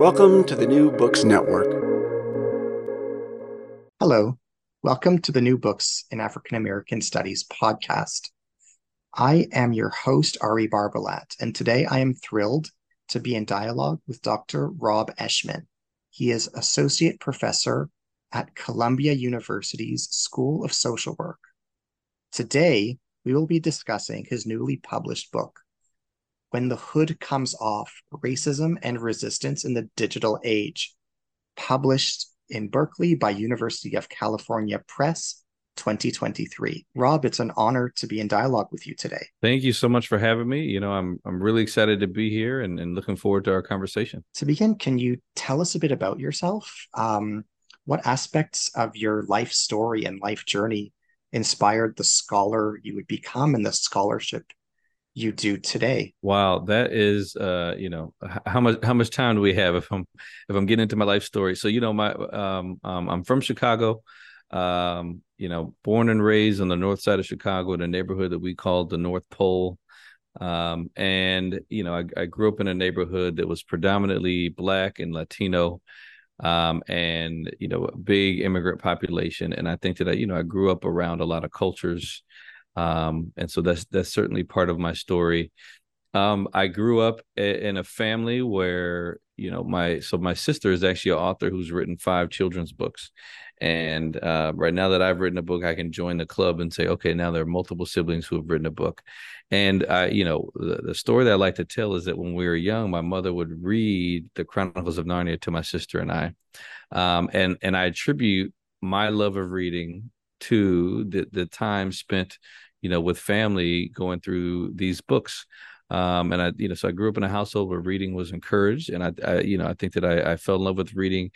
Welcome to the New Books Network. Hello. Welcome to the New Books in African American Studies podcast. I am your host, Ari Barbalat, and today I am thrilled to be in dialogue with Dr. Rob Eschmann. He is Associate Professor at Columbia University's School of Social Work. Today, we will be discussing his newly published book, When the Hood Comes Off Racism and Resistance in the Digital Age, published in Berkeley by University of California Press 2023. Rob, it's an honor to be in dialogue with you today. Thank you so much for having me. You know, I'm I'm really excited to be here and, and looking forward to our conversation. To begin, can you tell us a bit about yourself? Um, what aspects of your life story and life journey inspired the scholar you would become and the scholarship you do today. Wow that is uh you know how much how much time do we have if i'm if i'm getting into my life story? So you know my um, um i'm from chicago. Um you know born and raised on the north side of chicago in a neighborhood that we called the north pole. Um and you know I, I grew up in a neighborhood that was predominantly black and latino um, and you know, a big immigrant population. And I think that I, you know, I grew up around a lot of cultures, um, and so that's that's certainly part of my story. Um, I grew up in a family where you know my so my sister is actually an author who's written five children's books, and uh, right now that I've written a book, I can join the club and say, okay, now there are multiple siblings who have written a book. And I, you know, the, the story that I like to tell is that when we were young, my mother would read the Chronicles of Narnia to my sister and I, um, and and I attribute my love of reading to the the time spent, you know, with family going through these books. Um, and I, you know, so I grew up in a household where reading was encouraged, and I, I you know, I think that I, I fell in love with reading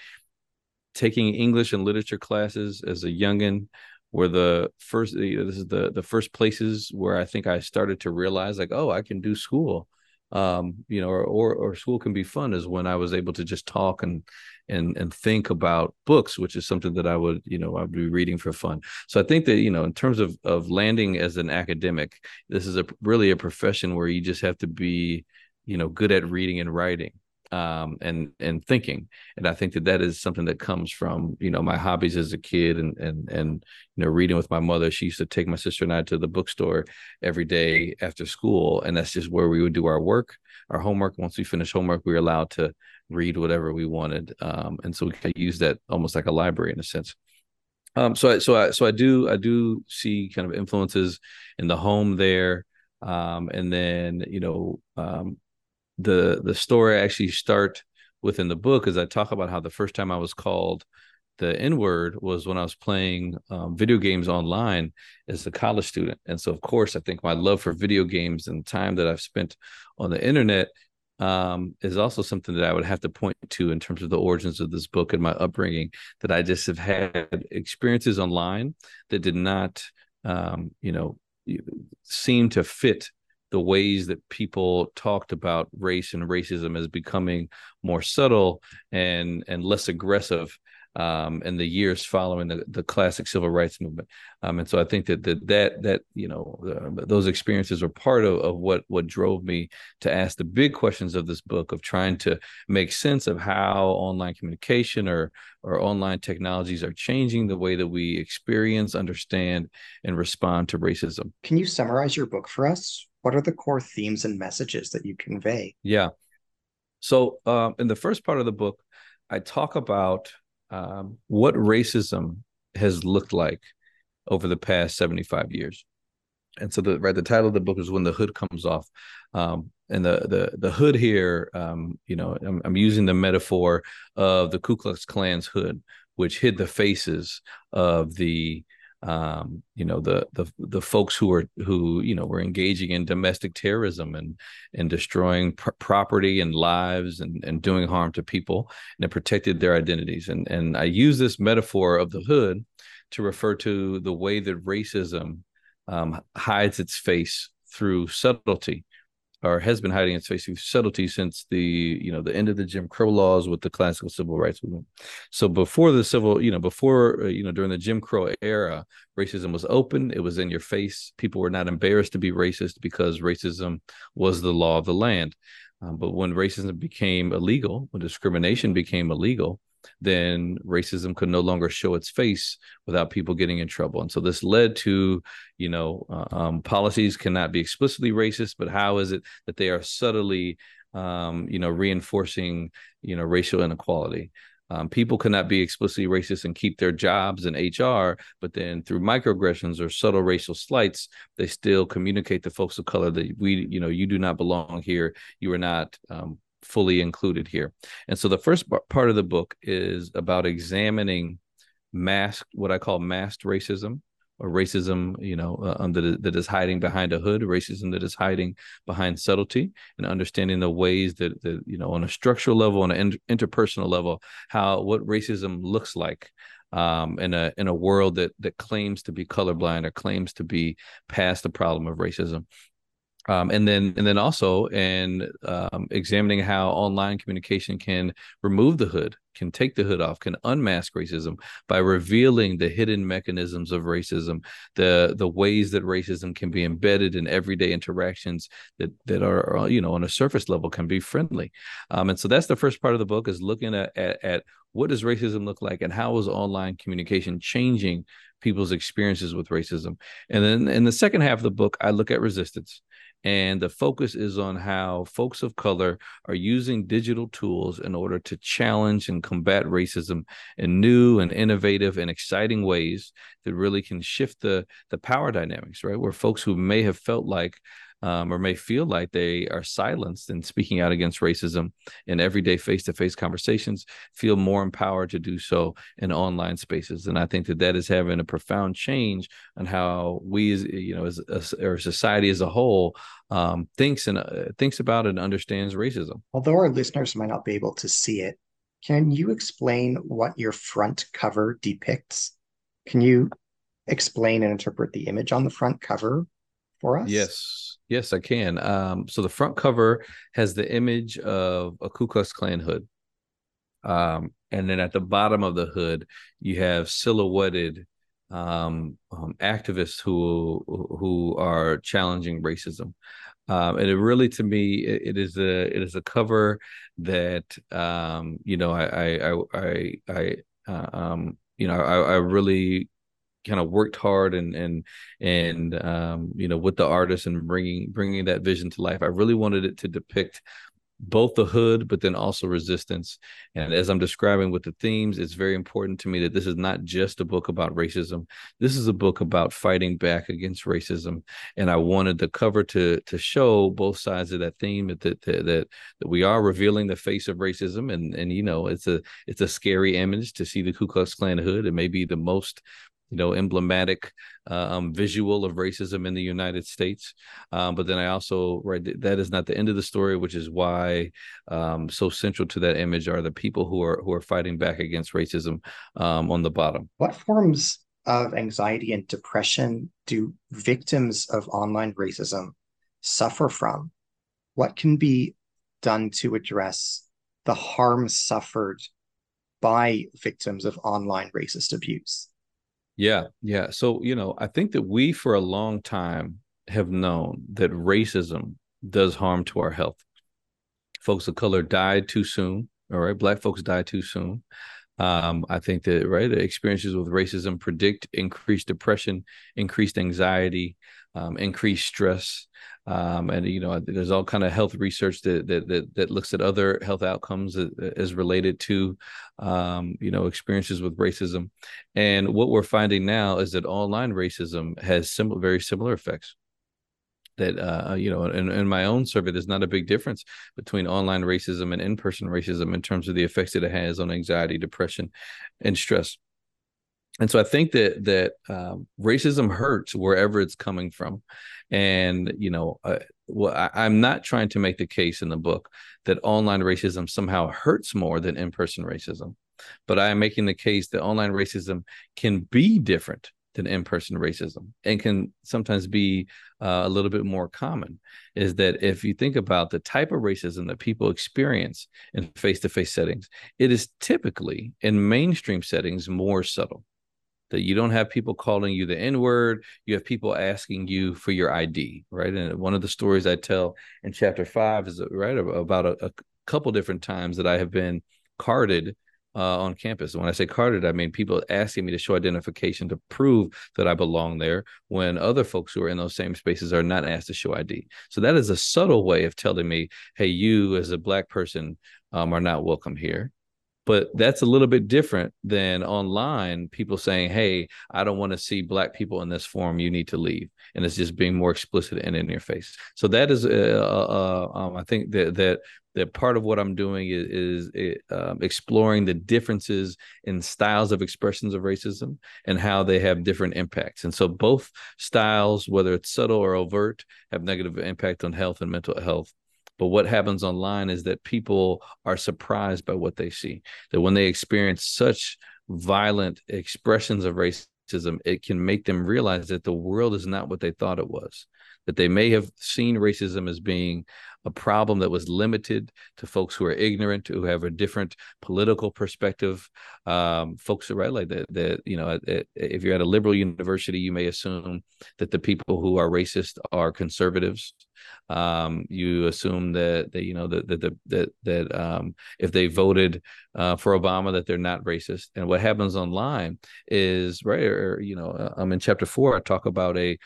taking English and literature classes as a youngin were the first you know, this is the the first places where I think I started to realize like oh I can do school um you know or, or or school can be fun is when I was able to just talk and and and think about books which is something that I would you know I'd be reading for fun. So I think that you know in terms of of landing as an academic this is a really a profession where you just have to be you know good at reading and writing um, and and thinking. And I think that that is something that comes from you know my hobbies as a kid and and and you know reading with my mother. She used to take my sister and I to the bookstore every day after school, and that's just where we would do our work, our homework. Once we finished homework, we were allowed to read whatever we wanted, um, and so we could use that almost like a library in a sense. Um, so I, so I so I do I do see kind of influences in the home there. Um, and then you know um, the the story I actually start within the book is I talk about how the first time I was called the N word was when I was playing um, video games online as a college student. And so, of course, I think my love for video games and time that I've spent on the internet um, is also something that I would have to point to in terms of the origins of this book and my upbringing. That I just have had experiences online that did not, um, you know, seem to fit the ways that people talked about race and racism as becoming more subtle and and less aggressive um, in the years following the, the classic civil rights movement. Um, and so I think that that that, that you know uh, those experiences were part of, of what what drove me to ask the big questions of this book of trying to make sense of how online communication or or online technologies are changing the way that we experience, understand, and respond to racism. Can you summarize your book for us? What are the core themes and messages that you convey? Yeah. So, um, in the first part of the book, I talk about um, what racism has looked like over the past 75 years. And so the right the title of the book is when the hood comes off. Um, and the the the hood here, um, you know, I'm, I'm using the metaphor of the Ku Klux Klan's hood, which hid the faces of the um, you know the the the folks who were who you know were engaging in domestic terrorism and and destroying pr- property and lives and and doing harm to people and it protected their identities. And and I use this metaphor of the hood to refer to the way that racism um, hides its face through subtlety or has been hiding its face through subtlety since the you know the end of the Jim Crow laws with the classical civil rights movement. So before the civil, you know, before uh, you know during the Jim Crow era, racism was open. It was in your face. People were not embarrassed to be racist because racism was the law of the land. Um, but when racism became illegal, when discrimination became illegal, then racism could no longer show its face without people getting in trouble. And so this led to, you know, uh, um, policies cannot be explicitly racist, but how is it that they are subtly, um, you know, reinforcing, you know, racial inequality? Um, people cannot be explicitly racist and keep their jobs in HR, but then through microaggressions or subtle racial slights, they still communicate to folks of color that we, you know, you do not belong here. You are not um, fully included here. And so the first part of the book is about examining masked, what I call masked racism or racism, you know, uh, um, that, is, that is hiding behind a hood, racism that is hiding behind subtlety, and understanding the ways that, that you know, on a structural level, on an interpersonal level, how what racism looks like um, in a in a world that that claims to be colorblind or claims to be past the problem of racism um, and then and then also in um, examining how online communication can remove the hood can take the hood off can unmask racism by revealing the hidden mechanisms of racism the the ways that racism can be embedded in everyday interactions that that are you know on a surface level can be friendly. Um, and so that's the first part of the book is looking at, at, at what does racism look like and how is online communication changing people's experiences with racism. And then in the second half of the book i look at resistance and the focus is on how folks of color are using digital tools in order to challenge and combat racism in new and innovative and exciting ways that really can shift the the power dynamics right? Where folks who may have felt like um, or may feel like they are silenced in speaking out against racism in everyday face-to-face conversations feel more empowered to do so in online spaces. And i think that that is having a profound change on how we as you know as, as or society as a whole um, thinks and uh, thinks about and understands racism. Although our listeners might not be able to see it can you explain what your front cover depicts can you explain and interpret the image on the front cover for us yes Yes, I can. Um, so the front cover has the image of a Ku Klux Klan hood. Um, and then at the bottom of the hood, you have silhouetted um, um, activists who who are challenging racism. Um, and it really, to me, it, it is a it is a cover that um, you know I I I I, uh, um, you know I, I really kind of worked hard and and and um, you know with the artist and bringing bringing that vision to life. I really wanted it to depict both the hood but then also resistance. And as i'm describing with the themes it's very important to me that this is not just a book about racism. This is a book about fighting back against racism. And i wanted the cover to to show both sides of that theme that that that, that we are revealing the face of racism. And and you know it's a it's a scary image to see the ku klux klan hood. It may be the most you know emblematic uh, um, visual of racism in the United States. Um, but then I also right that is not the end of the story, which is why um, so central to that image are the people who are who are fighting back against racism um, on the bottom. What forms of anxiety and depression do victims of online racism suffer from? What can be done to address the harm suffered by victims of online racist abuse? Yeah, yeah. So, you know, I think that we for a long time have known that racism does harm to our health. Folks of color died too soon. All right. Black folks die too soon. Um, I think that right experiences with racism predict increased depression, increased anxiety, um, increased stress, um, and you know there's all kind of health research that that that, that looks at other health outcomes as related to um, you know experiences with racism, and what we're finding now is that online racism has similar, very similar effects that uh, you know in, in my own survey there's not a big difference between online racism and in-person racism in terms of the effects that it has on anxiety depression and stress and so I think that that um, racism hurts wherever it's coming from, and you know, uh, well, I, am not trying to make the case in the book that online racism somehow hurts more than in-person racism, but I am making the case that online racism can be different than in-person racism and can sometimes be uh, a little bit more common is that if you think about the type of racism that people experience in face-to-face settings it is typically in mainstream settings more subtle that you don't have people calling you the N word. You have people asking you for your ID, right? And one of the stories I tell in chapter five is right about a, a couple different times that I have been carded uh, on campus. And when I say carded, I mean people asking me to show identification to prove that I belong there when other folks who are in those same spaces are not asked to show ID. So that is a subtle way of telling me, hey, you as a black person um, are not welcome here but that's a little bit different than online people saying hey i don't want to see black people in this forum you need to leave and it's just being more explicit and in your face. So that is uh, uh, um, i think that that that part of what i'm doing is, is uh, exploring the differences in styles of expressions of racism and how they have different impacts. And so both styles whether it's subtle or overt have negative impact on health and mental health but what happens online is that people are surprised by what they see. That when they experience such violent expressions of racism, it can make them realize that the world is not what they thought it was. That they may have seen racism as being a problem that was limited to folks who are ignorant, who have a different political perspective. Um, folks are right like that. That you know, if you're at a liberal university, you may assume that the people who are racist are conservatives. Um, you assume that that you know that that that that um, if they voted uh, for Obama, that they're not racist. And what happens online is right. Or, you know, I'm in chapter four. I talk about a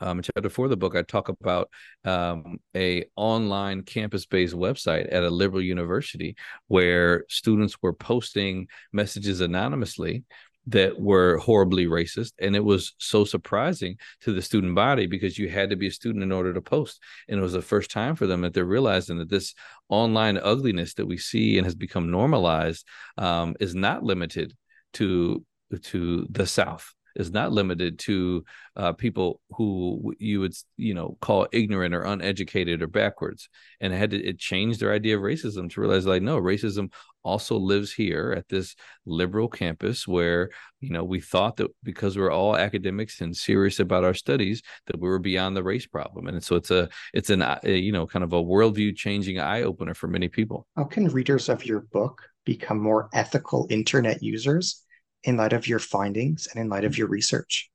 um, in chapter four of the book, I talk about um, a online campus-based website at a liberal university where students were posting messages anonymously that were horribly racist. And it was so surprising to the student body because you had to be a student in order to post. And it was the first time for them that they're realizing that this online ugliness that we see and has become normalized um, is not limited to to the south is not limited to uh, people who you would you know call ignorant or uneducated or backwards. And it had to it changed their idea of racism to realize like no racism also lives here at this liberal campus where you know we thought that because we're all academics and serious about our studies that we were beyond the race problem. And so it's a it's an a, you know kind of a worldview changing eye opener for many people. How can readers of your book become more ethical internet users in light of your findings and in light of your research?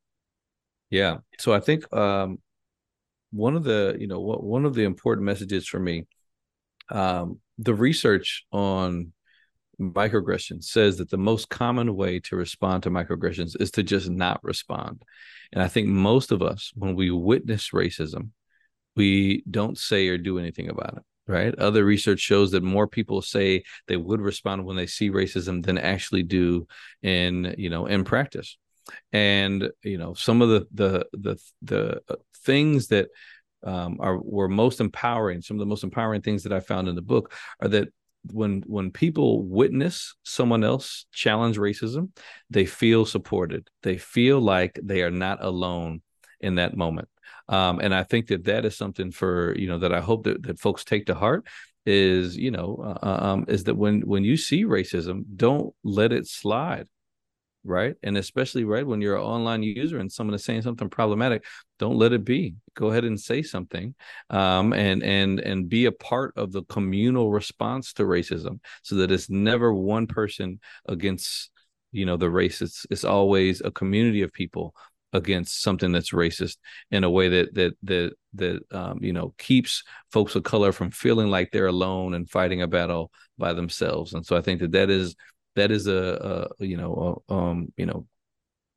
Yeah. So I think um, one of the, you know, one of the important messages for me, um, the research on microaggressions says that the most common way to respond to microaggressions is to just not respond. And I think most of us, when we witness racism, we don't say or do anything about it right? Other research shows that more people say they would respond when they see racism than actually do in you know in practice. And you know some of the the the the things that um, are were most empowering some of the most empowering things that i found in the book are that when when people witness someone else challenge racism they feel supported. They feel like they are not alone in that moment um, and I think that that is something for you know that I hope that, that folks take to heart is you know uh, uh, um, is that when when you see racism, don't let it slide, right? And especially right when you're an online user and someone is saying something problematic, don't let it be. Go ahead and say something, um, and and and be a part of the communal response to racism, so that it's never one person against you know the race. It's it's always a community of people against something that's racist in a way that that that that um, you know keeps folks of color from feeling like they're alone and fighting a battle by themselves. And so I think that that is that is a, a you know a, um you know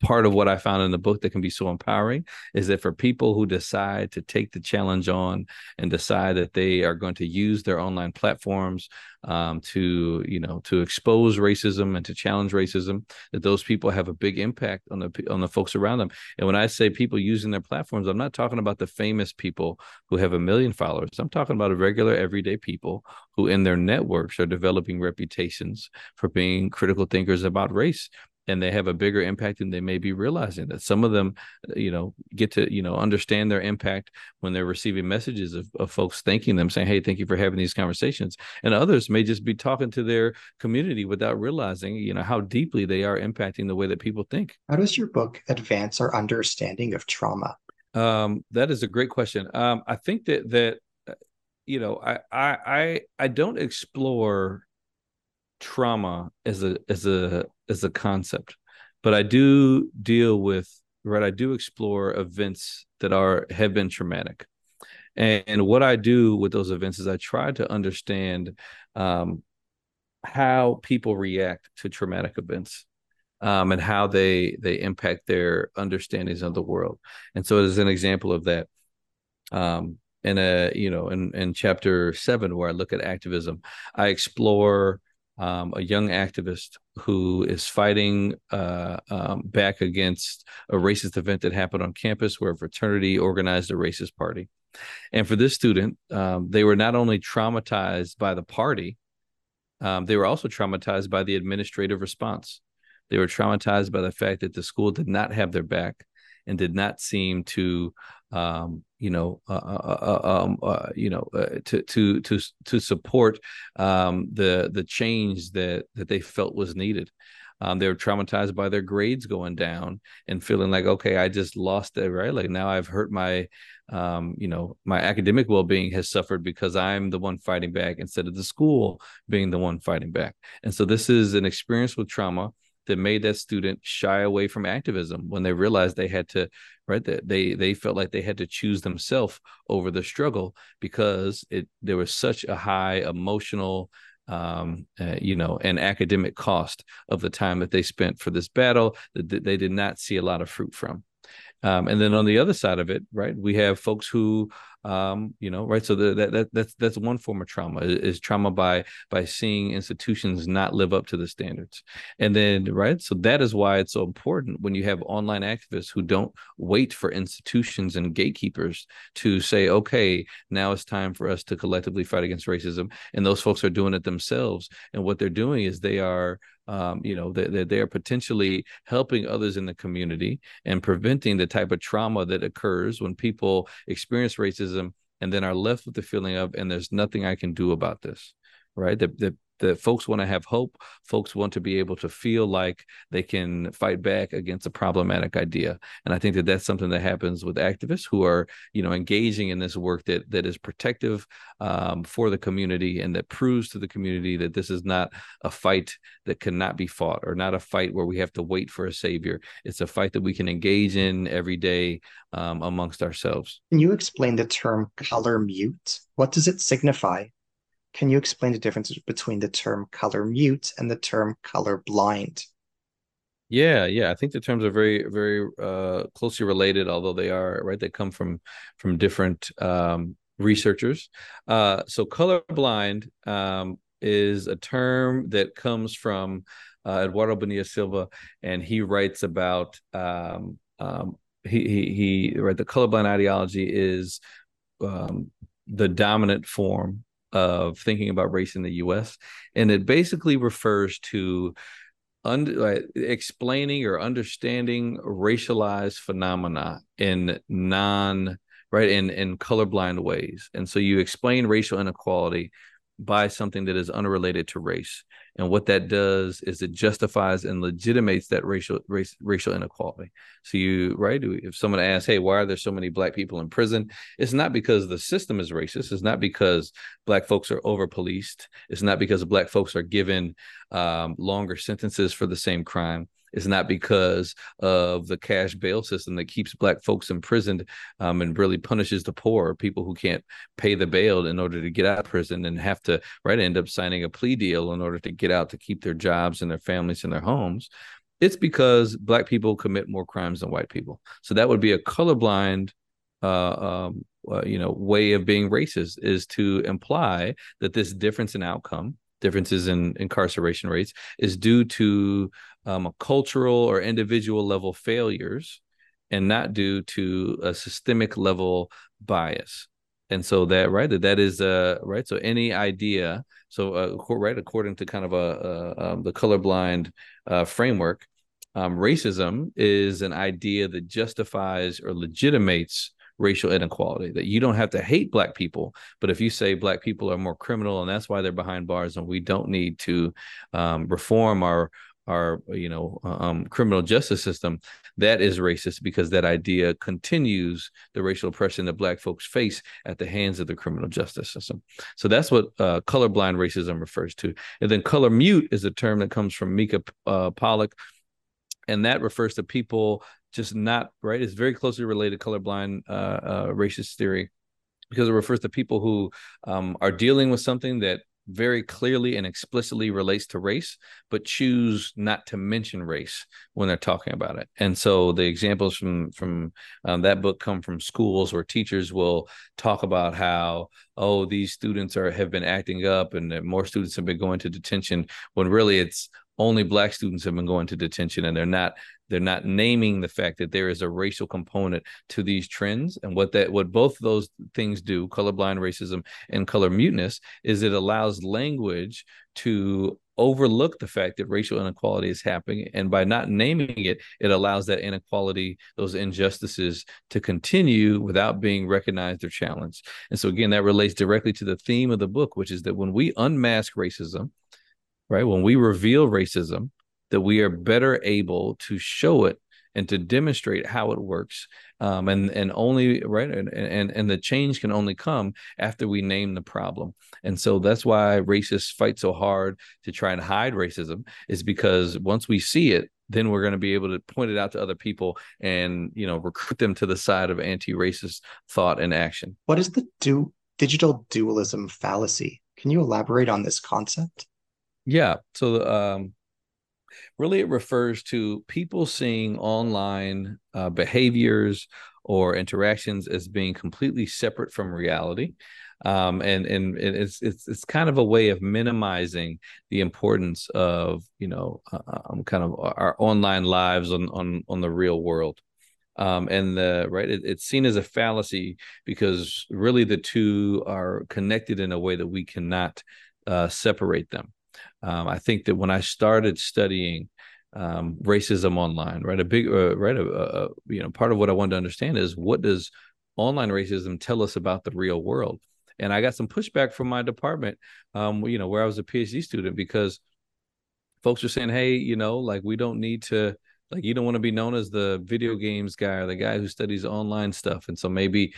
part of what I found in the book that can be so empowering is that for people who decide to take the challenge on and decide that they are going to use their online platforms um, to, you know, to expose racism and to challenge racism, that those people have a big impact on the on the folks around them. And when I say people using their platforms, I'm not talking about the famous people who have a million followers. I'm talking about regular, everyday people who, in their networks, are developing reputations for being critical thinkers about race and they have a bigger impact than they may be realizing that some of them you know get to you know understand their impact when they're receiving messages of, of folks thanking them saying hey thank you for having these conversations. And others may just be talking to their community without realizing you know how deeply they are impacting the way that people think. How does your book advance our understanding of trauma? Um, that is a great question. Um, i think that that uh, you know I, I i i don't explore trauma as a as a as a concept but i do deal with right i do explore events that are have been traumatic. And, and what i do with those events is i try to understand um, how people react to traumatic events um, and how they they impact their understandings of the world. And so as an example of that um, in a you know in in chapter seven where i look at activism i explore um, a young activist who is fighting uh, um, back against a racist event that happened on campus where a fraternity organized a racist party. And for this student, um, they were not only traumatized by the party, um, they were also traumatized by the administrative response. They were traumatized by the fact that the school did not have their back and did not seem to um, you know, uh, uh, uh, um, uh, you know, uh, to to to to support um, the the change that that they felt was needed. Um, they were traumatized by their grades going down and feeling like, okay, I just lost it, right? Like now I've hurt my, um, you know, my academic well being has suffered because I'm the one fighting back instead of the school being the one fighting back. And so this is an experience with trauma that made that student shy away from activism when they realized they had to right that they they felt like they had to choose themselves over the struggle because it there was such a high emotional um, uh, you know, and academic cost of the time that they spent for this battle that they did not see a lot of fruit from. Um, and then on the other side of it, right, we have folks who um, you know, right. So the, that that that's that's one form of trauma is, trauma by by seeing institutions not live up to the standards, and then right. So that is why it's so important when you have online activists who don't wait for institutions and gatekeepers to say, okay, now it's time for us to collectively fight against racism, and those folks are doing it themselves, and what they're doing is they are um, you know, they, they are potentially helping others in the community and preventing the type of trauma that occurs when people experience racism and then are left with the feeling of, and there's nothing I can do about this, right? That, that that folks want to have hope folks want to be able to feel like they can fight back against a problematic idea. And i think that that's something that happens with activists who are you know engaging in this work that that is protective um, for the community and that proves to the community that this is not a fight that cannot be fought or not a fight where we have to wait for a savior. It's a fight that we can engage in every day um, amongst ourselves. Can you explain the term color mute? What does it signify can you explain the difference between the term color mute and the term color blind? Yeah, yeah, I think the terms are very, very uh, closely related, although they are right. They come from from different um, researchers. Uh, so, colorblind um, is a term that comes from uh, Eduardo Bonilla Silva, and he writes about um, um, he he he right. The colorblind ideology is um, the dominant form of thinking about race in the US. And it basically refers to uh, explaining or understanding racialized phenomena in non right in in colorblind ways and so you explain racial inequality by something that is unrelated to race. And what that does is it justifies and legitimates that racial race, racial inequality. So you right, if someone asks, "Hey, why are there so many black people in prison?" It's not because the system is racist. It's not because black folks are over policed. It's not because black folks are given um, longer sentences for the same crime. It's not because of the cash bail system that keeps black folks imprisoned um, and really punishes the poor, people who can't pay the bail in order to get out of prison and have to right end up signing a plea deal in order to get out to keep their jobs and their families and their homes. It's because black people commit more crimes than white people. So that would be a colorblind uh, um, uh, you know way of being racist is to imply that this difference in outcome differences in incarceration rates is due to um, cultural or individual level failures and not due to a systemic level bias. And so that right that that is uh right so any idea so uh, right according to kind of a, a um, the colorblind uh, framework um, racism is an idea that justifies or legitimates racial inequality that you don't have to hate black people but if you say black people are more criminal and that's why they're behind bars and we don't need to um, reform our our you know um, criminal justice system that is racist because that idea continues the racial oppression that black folks face at the hands of the criminal justice system. So that's what uh, colorblind racism refers to. And then color mute is a term that comes from mica uh, pollock and that refers to people just not right? It's very closely related colorblind uh, uh, racist theory because it refers to people who um, are dealing with something that very clearly and explicitly relates to race, but choose not to mention race when they're talking about it. And so the examples from from um, that book come from schools where teachers will talk about how oh these students are have been acting up and more students have been going to detention when really it's only black students have been going to detention and they're not they're not naming the fact that there is a racial component to these trends. And what that what both those things do colorblind racism and color muteness is it allows language to overlook the fact that racial inequality is happening. And by not naming it it allows that inequality those injustices to continue without being recognized or challenged. And so again that relates directly to the theme of the book which is that when we unmask racism right? When we reveal racism that we are better able to show it and to demonstrate how it works um, and and only right and, and and the change can only come after we name the problem. And so that's why racists fight so hard to try and hide racism is because once we see it then we're going to be able to point it out to other people and you know recruit them to the side of anti-racist thought and action. What is the do digital dualism fallacy? Can you elaborate on this concept yeah so um really it refers to people seeing online uh, behaviors or interactions as being completely separate from reality um, and and it's it's it's kind of a way of minimizing the importance of you know uh, um, kind of our online lives on on on the real world um, and the right it, it's seen as a fallacy because really the two are connected in a way that we cannot uh, separate them um, I think that when I started studying um, racism online, right, a big, uh, right, a, a, you know, part of what I wanted to understand is what does online racism tell us about the real world? And I got some pushback from my department, um, you know, where I was a PhD student because folks were saying, hey, you know, like we don't need to like you don't want to be known as the video games guy or the guy who studies online stuff and so maybe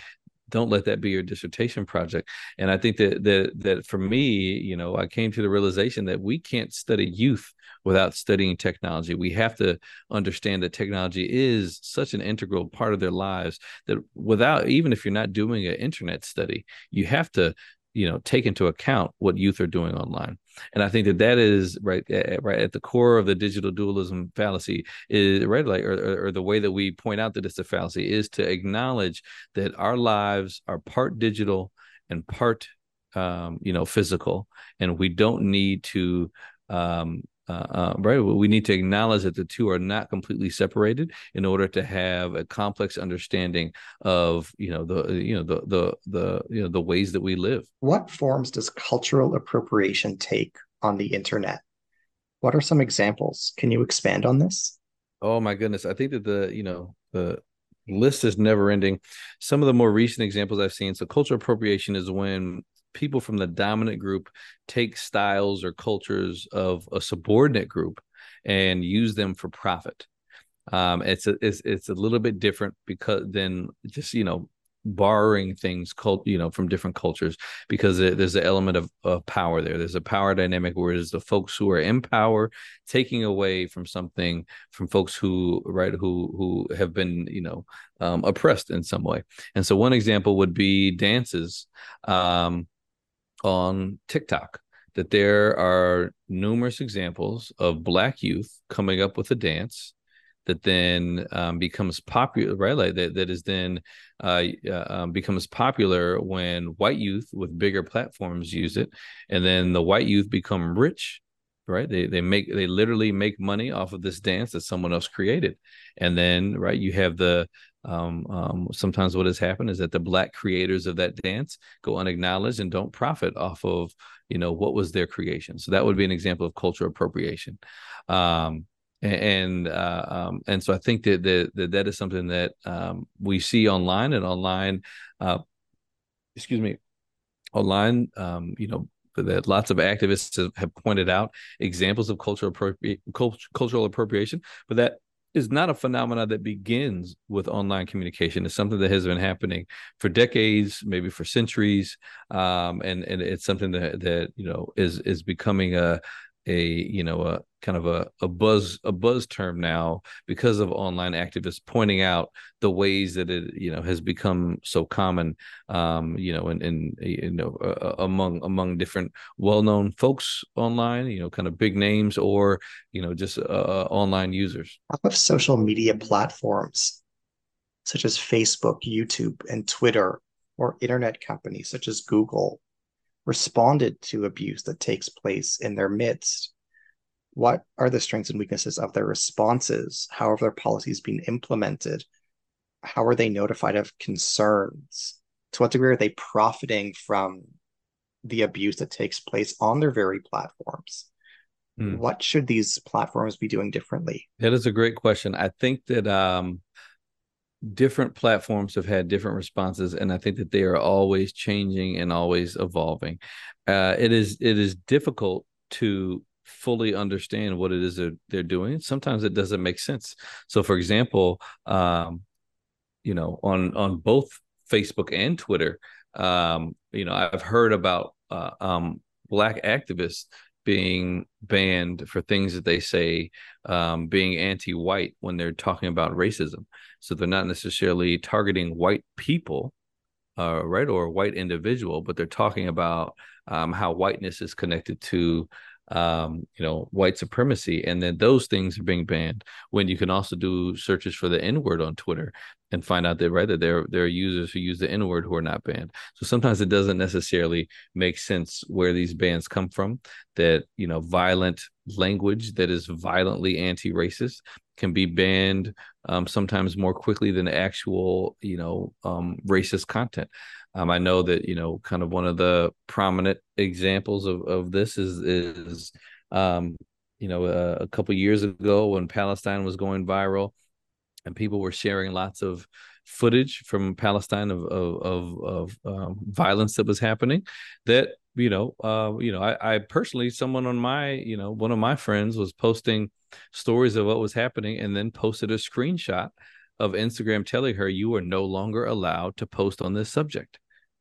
don't let that be your dissertation project. And i think that that that for me you know i came to the realization that we can't study youth without studying technology. We have to understand that technology is such an integral part of their lives that without even if you're not doing an internet study you have to you know take into account what youth are doing online. And i think that that is right right at the core of the digital dualism fallacy is right like or, or the way that we point out that it's a fallacy is to acknowledge that our lives are part digital and part um, you know physical and we don't need to um, uh, uh, right? We need to acknowledge that the two are not completely separated in order to have a complex understanding of you know the you know the the the you know the ways that we live. What forms does cultural appropriation take on the internet? What are some examples? Can you expand on this? Oh my goodness. I think that the you know the list is never ending. Some of the more recent examples i've seen so cultural appropriation is when people from the dominant group take styles or cultures of a subordinate group and use them for profit. Um, it's a it's, it's a little bit different because then just you know borrowing things cult you know from different cultures because there's an element of, of power there. There's a power dynamic where it's the folks who are in power taking away from something from folks who right who who have been you know um, oppressed in some way. And so one example would be dances. Um, on TikTok that there are numerous examples of black youth coming up with a dance that then um, becomes popular, right? Like that, that is then uh, uh, um, becomes popular when white youth with bigger platforms use it, and then the white youth become rich, right? They they make they literally make money off of this dance that someone else created, and then right you have the um, um, sometimes what has happened is that the black creators of that dance go unacknowledged and don't profit off of you know what was their creation so that would be an example of cultural appropriation um, and uh, um, and so I think that that that, that is something that um, we see online and online. Uh, excuse me, online. Um, you know that lots of activists have pointed out examples of cultural appropri- cultural appropriation, but that is not a phenomenon that begins with online communication. It's something that has been happening for decades, maybe for centuries, um, and and it's something that that you know is is becoming a a you know a kind of a, a buzz a buzz term now because of online activists pointing out the ways that it you know has become so common um you know and and you know uh, among among different well-known folks online you know kind of big names or you know just uh, uh online users. Have social media platforms such as facebook youtube and twitter or internet companies such as google responded to abuse that takes place in their midst? What are the strengths and weaknesses of their responses? How have their policies been implemented? How are they notified of concerns? To what degree are they profiting from the abuse that takes place on their very platforms? Hmm. What should these platforms be doing differently? That is a great question. I think that um, different platforms have had different responses and i think that they are always changing and always evolving. Uh, it is it is difficult to fully understand what it is they're, they're doing. Sometimes it doesn't make sense. So for example um, you know on on both facebook and twitter um, you know i've heard about uh, um, black activists being banned for things that they say um, being anti-white when they're talking about racism. So they're not necessarily targeting white people, uh, right, or white individual, but they're talking about um, how whiteness is connected to um, you know, white supremacy, and then those things are being banned. When you can also do searches for the N word on Twitter and find out that right there there are users who use the N word who are not banned. So sometimes it doesn't necessarily make sense where these bans come from. That you know, violent language that is violently anti-racist can be banned um, sometimes more quickly than actual you know um, racist content. Um, I know that you know, kind of one of the prominent examples of of this is is um, you know uh, a couple years ago when Palestine was going viral, and people were sharing lots of footage from Palestine of of of, of um, violence that was happening. That you know, uh, you know, I, I personally, someone on my, you know, one of my friends was posting stories of what was happening, and then posted a screenshot of Instagram telling her you are no longer allowed to post on this subject.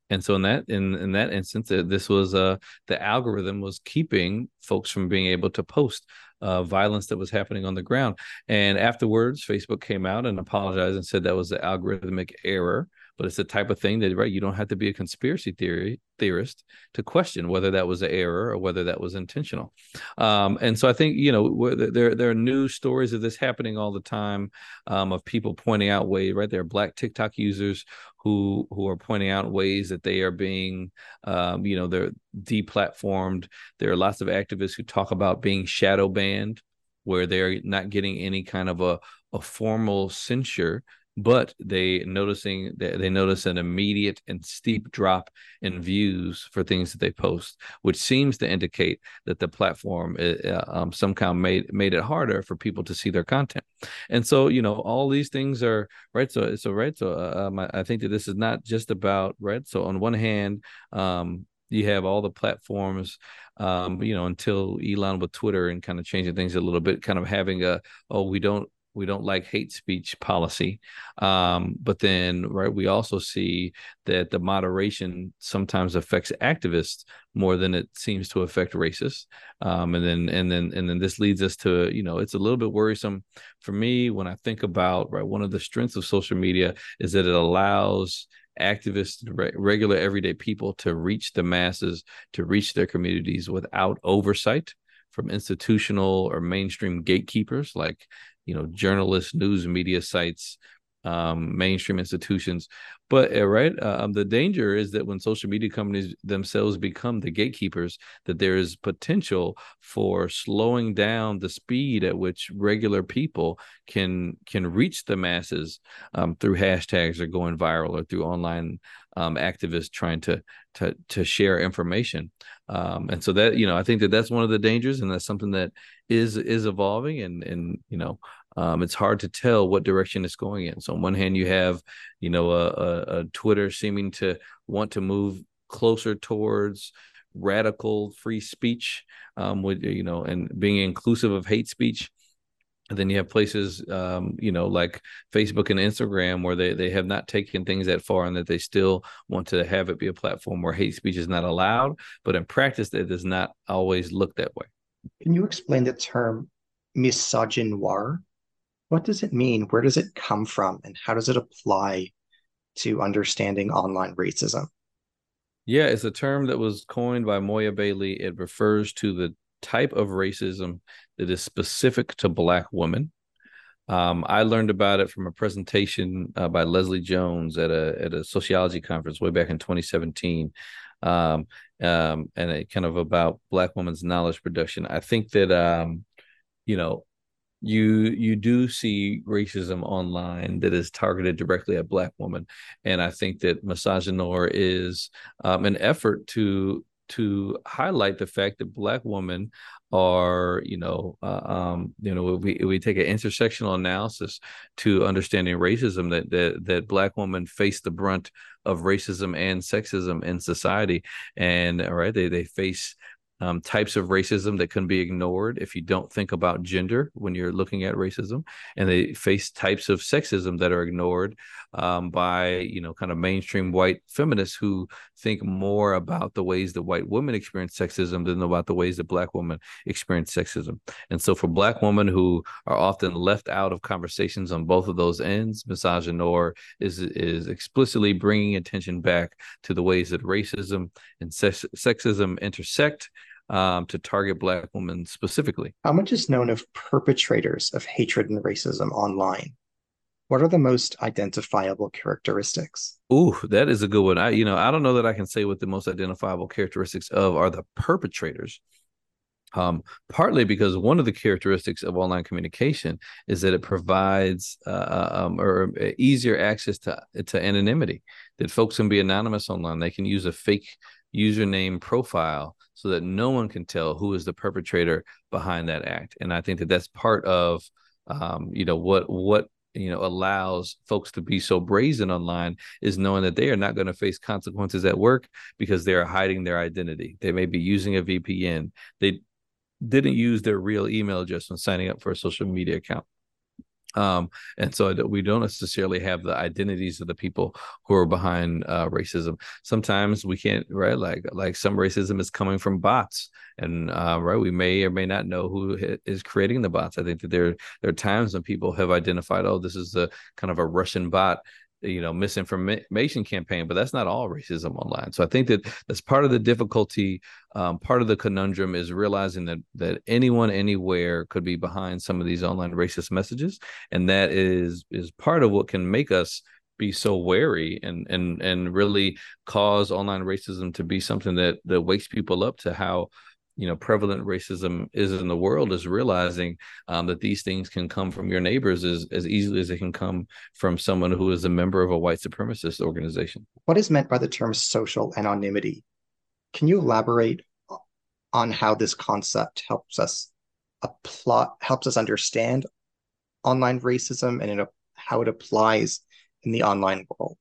And so in that in in that instance, this was uh the algorithm was keeping folks from being able to post uh, violence that was happening on the ground. And afterwards, Facebook came out and apologized and said that was the algorithmic error but it's the type of thing that right you don't have to be a conspiracy theory theorist to question whether that was an error or whether that was intentional um, and so i think you know there there are news stories of this happening all the time um, of people pointing out ways right there are black tiktok users who who are pointing out ways that they are being um, you know they're deplatformed. There are lots of activists who talk about being shadow banned where they're not getting any kind of a, a formal censure but they noticing that they notice an immediate and steep drop in views for things that they post, which seems to indicate that the platform uh, um, somehow made made it harder for people to see their content. And so, you know, all these things are right. So, so right. So, uh, um, I think that this is not just about right. So, on one hand, um, you have all the platforms um, you know, until Elon with Twitter and kind of changing things a little bit, kind of having a, oh, we don't we don't like hate speech policy um, but then right we also see that the moderation sometimes affects activists more than it seems to affect racists um, and then and then and then this leads us to you know it's a little bit worrisome for me when i think about right one of the strengths of social media is that it allows activists regular everyday people to reach the masses to reach their communities without oversight from institutional or mainstream gatekeepers like you know journalists news media sites um, mainstream institutions but uh, right, uh, um, the danger is that when social media companies themselves become the gatekeepers, that there is potential for slowing down the speed at which regular people can can reach the masses um, through hashtags or going viral or through online um, activists trying to to to share information. Um, and so that you know, I think that that's one of the dangers, and that's something that is is evolving, and and you know, um, it's hard to tell what direction it's going in. So on one hand, you have, you know, a, a, a Twitter seeming to want to move closer towards radical free speech, um, with you know, and being inclusive of hate speech. And then you have places, um, you know, like Facebook and Instagram, where they they have not taken things that far, and that they still want to have it be a platform where hate speech is not allowed. But in practice, it does not always look that way. Can you explain the term misogynoir? What does it mean? Where does it come from? And how does it apply to understanding online racism? Yeah, it's a term that was coined by Moya Bailey. It refers to the type of racism that is specific to Black women. Um, I learned about it from a presentation uh, by Leslie Jones at a at a sociology conference way back in 2017, um, um, and it kind of about Black women's knowledge production. I think that um, you know you you do see racism online that is targeted directly at black women and i think that misogynoir is um, an effort to to highlight the fact that black women are you know uh, um you know we we take an intersectional analysis to understanding racism that that that black women face the brunt of racism and sexism in society and right they they face um, types of racism that can be ignored if you don't think about gender when you're looking at racism, and they face types of sexism that are ignored um, by you know kind of mainstream white feminists who think more about the ways that white women experience sexism than about the ways that black women experience sexism. And so for black women who are often left out of conversations on both of those ends, misogynoir is is explicitly bringing attention back to the ways that racism and sex- sexism intersect um, to target Black women specifically. How much is known of perpetrators of hatred and racism online? What are the most identifiable characteristics? Ooh, that is a good one. I, you know, I don't know that I can say what the most identifiable characteristics of are the perpetrators. Um, partly because one of the characteristics of online communication is that it provides uh, uh um, or uh, easier access to to anonymity. That folks can be anonymous online. They can use a fake username profile so that no one can tell who is the perpetrator behind that act. And I think that that's part of, um, you know, what what you know allows folks to be so brazen online is knowing that they are not going to face consequences at work because they are hiding their identity. They may be using a VPN. They didn't use their real email address when signing up for a social media account um, and so we don't necessarily have the identities of the people who are behind uh, racism. Sometimes we can't, right? Like like some racism is coming from bots, and uh, right, we may or may not know who is creating the bots. I think that there there are times when people have identified, oh, this is a kind of a Russian bot you know misinformation campaign but that's not all racism online. So i think that that's part of the difficulty um, part of the conundrum is realizing that that anyone anywhere could be behind some of these online racist messages. And that is is part of what can make us be so wary and and and really cause online racism to be something that that wakes people up to how you know prevalent racism is in the world is realizing um, that these things can come from your neighbors as, as easily as they can come from someone who is a member of a white supremacist organization. What is meant by the term social anonymity? Can you elaborate on how this concept helps us apply helps us understand online racism and it, how it applies in the online world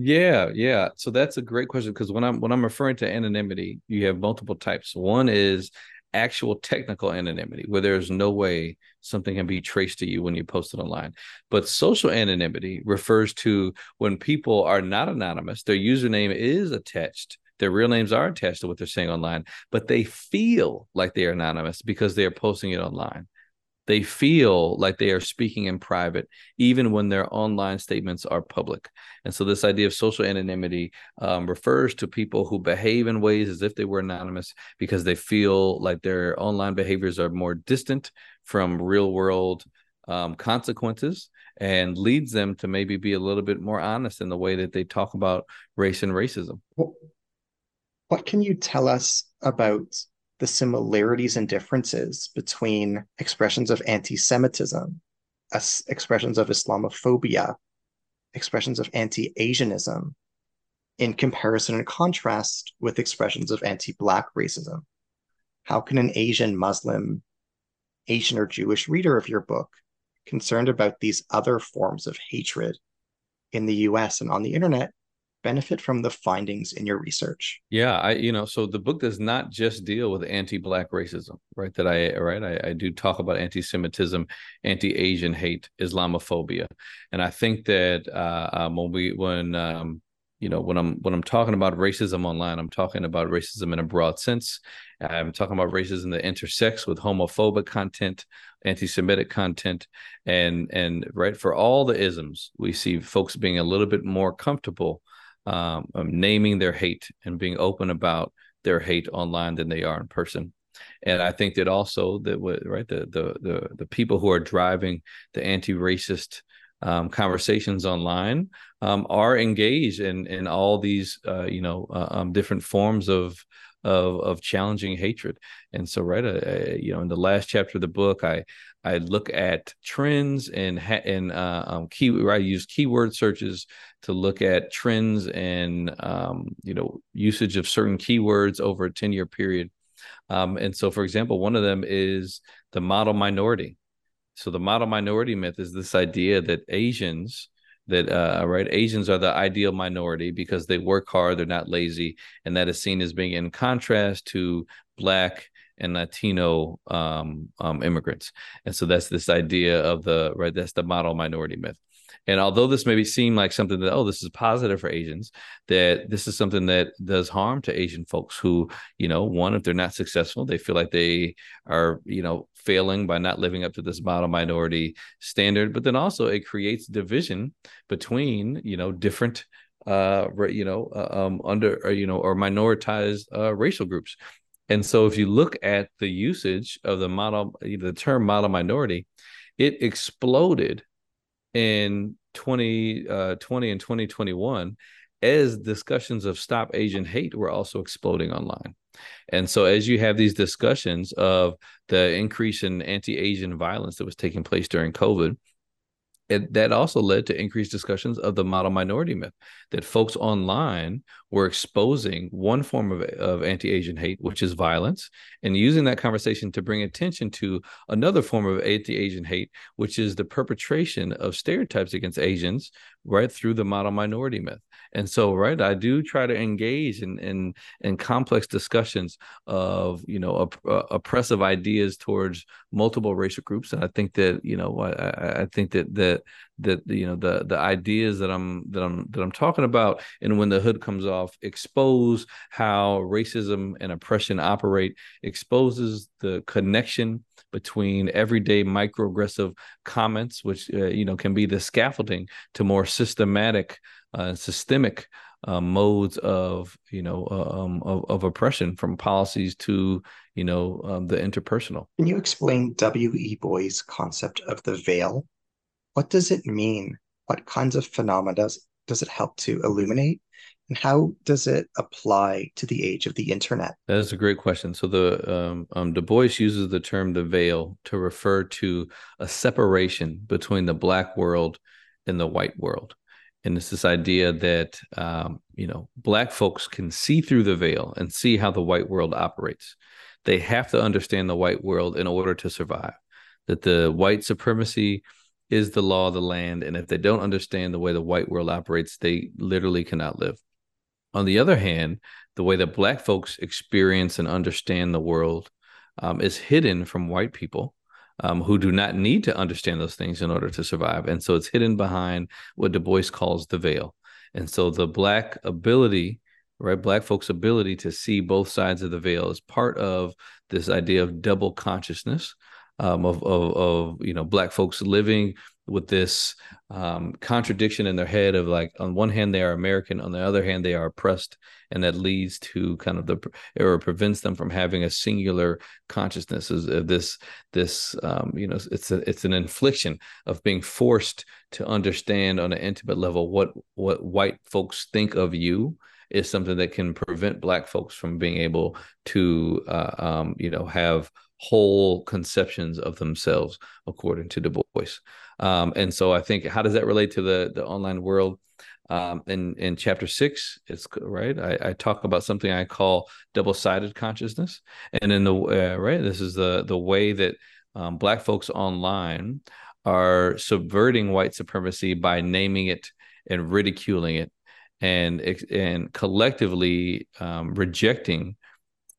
yeah, yeah. So that's a great question because when I'm when I'm referring to anonymity, you have multiple types. One is actual technical anonymity where there's no way something can be traced to you when you post it online. But social anonymity refers to when people are not anonymous, their username is attached their real names are attached to what they're saying online, but they feel like they are anonymous because they are posting it online they feel like they are speaking in private, even when their online statements are public. And so, this idea of social anonymity um, refers to people who behave in ways as if they were anonymous because they feel like their online behaviors are more distant from real world um, consequences and leads them to maybe be a little bit more honest in the way that they talk about race and racism. What can you tell us about the similarities and differences between expressions of anti Semitism, expressions of Islamophobia, expressions of anti Asianism, in comparison and contrast with expressions of anti Black racism? How can an Asian, Muslim, Asian, or Jewish reader of your book concerned about these other forms of hatred in the US and on the internet benefit from the findings in your research? Yeah i you know so the book does not just deal with anti-black racism right that i right? I, I do talk about anti-semitism anti-asian hate islamophobia. And i think that uh, um, when we when um, you know when i'm when i'm talking about racism online i'm talking about racism in a broad sense. I'm talking about racism that intersects with homophobic content anti-semitic content. And and right for all the isms we see folks being a little bit more comfortable um, naming their hate and being open about their hate online than they are in person and i think that also that right the the the, the people who are driving the anti-racist um, conversations online um, are engaged in in all these uh, you know uh, um, different forms of of of challenging hatred. And so, right, uh, uh, you know, in the last chapter of the book, I I look at trends and ha- and uh, um, key. I use keyword searches to look at trends and um, you know usage of certain keywords over a ten year period. Um, and so, for example, one of them is the model minority. So the model minority myth is this idea that Asians that uh, right Asians are the ideal minority because they work hard, they're not lazy, and that is seen as being in contrast to black and Latino um, um, immigrants. And so that's this idea of the right. That's the model minority myth. And although this maybe seem like something that, oh, this is positive for Asians, that this is something that does harm to Asian folks who, you know, one, if they're not successful, they feel like they are, you know, failing by not living up to this model minority standard. But then also it creates division between, you know, different uh you know uh, um under or, you know or minoritized uh racial groups and so if you look at the usage of the model the term model minority it exploded in 2020 uh, and 2021 as discussions of stop asian hate were also exploding online. And so as you have these discussions of the increase in anti-asian violence that was taking place during covid it, that also led to increased discussions of the model minority myth that folks online were exposing one form of, of anti-asian hate which is violence and using that conversation to bring attention to another form of anti-asian hate which is the perpetration of stereotypes against asians right through the model minority myth. And so right i do try to engage in in, in complex discussions of you know op- uh, oppressive ideas towards multiple racial groups. And i think that you know i, I think that that that you know the the ideas that i'm that i'm that i'm talking about and when the hood comes off expose how racism and oppression operate exposes the connection between everyday microaggressive comments which uh, you know can be the scaffolding to more systematic uh, systemic uh, modes of you know uh, um, of, of, oppression from policies to you know um, the interpersonal. Can you explain w.e boy's concept of the veil what does it mean? What kinds of phenomena does, does it help to illuminate? And how does it apply to the age of the internet? That is a great question. So the um, um, du bois uses the term the veil to refer to a separation between the black world and the white world. And it's this idea that um, you know black folks can see through the veil and see how the white world operates. They have to understand the white world in order to survive that the white supremacy is the law of the land and if they don't understand the way the white world operates they literally cannot live on the other hand the way that black folks experience and understand the world um, is hidden from white people um, who do not need to understand those things in order to survive. And so it's hidden behind what Du Bois calls the veil. And so the Black ability, right, Black folks' ability to see both sides of the veil is part of this idea of double consciousness. Um, of, of, of you know black folks living with this um, contradiction in their head of like on one hand they are American, on the other hand they are oppressed, and that leads to kind of the or prevents them from having a singular consciousness. Uh, this this um, you know it's a, it's an infliction of being forced to understand on an intimate level what what white folks think of you is something that can prevent black folks from being able to uh, um, you know have whole conceptions of themselves according to Du Bois. Um, and so I think how does that relate to the the online world? Um, in in chapter six, it's right. I, I talk about something I call double sided consciousness, and in the uh, right, this is the the way that um, Black folks online are subverting white supremacy by naming it and ridiculing it, and and collectively um, rejecting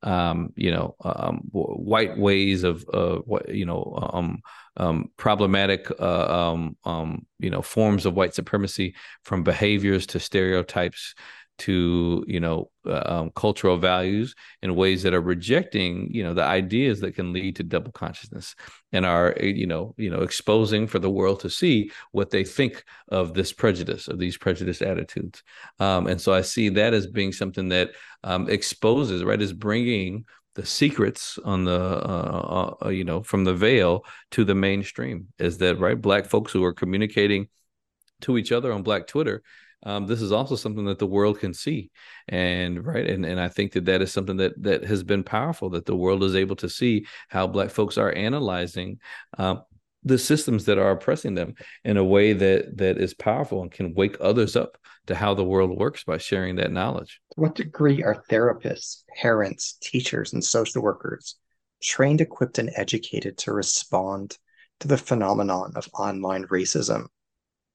um, you know, um, white ways of, uh, you know, um, um, problematic, uh, um, um, you know, forms of white supremacy, from behaviors to stereotypes to you know uh, um, cultural values in ways that are rejecting you know the ideas that can lead to double consciousness and are eh, you know you know exposing for the world to see what they think of this prejudice of these prejudiced attitudes. Um, and so i see that as being something that um, exposes right is bringing the secrets on the uh, uh, you know from the veil to the mainstream is that right black folks who are communicating to each other on black twitter um, this is also something that the world can see and right and and i think that that is something that that has been powerful that the world is able to see how black folks are analyzing um, the systems that are oppressing them in a way that that is powerful and can wake others up to how the world works by sharing that knowledge. To what degree are therapists parents teachers and social workers trained equipped and educated to respond to the phenomenon of online racism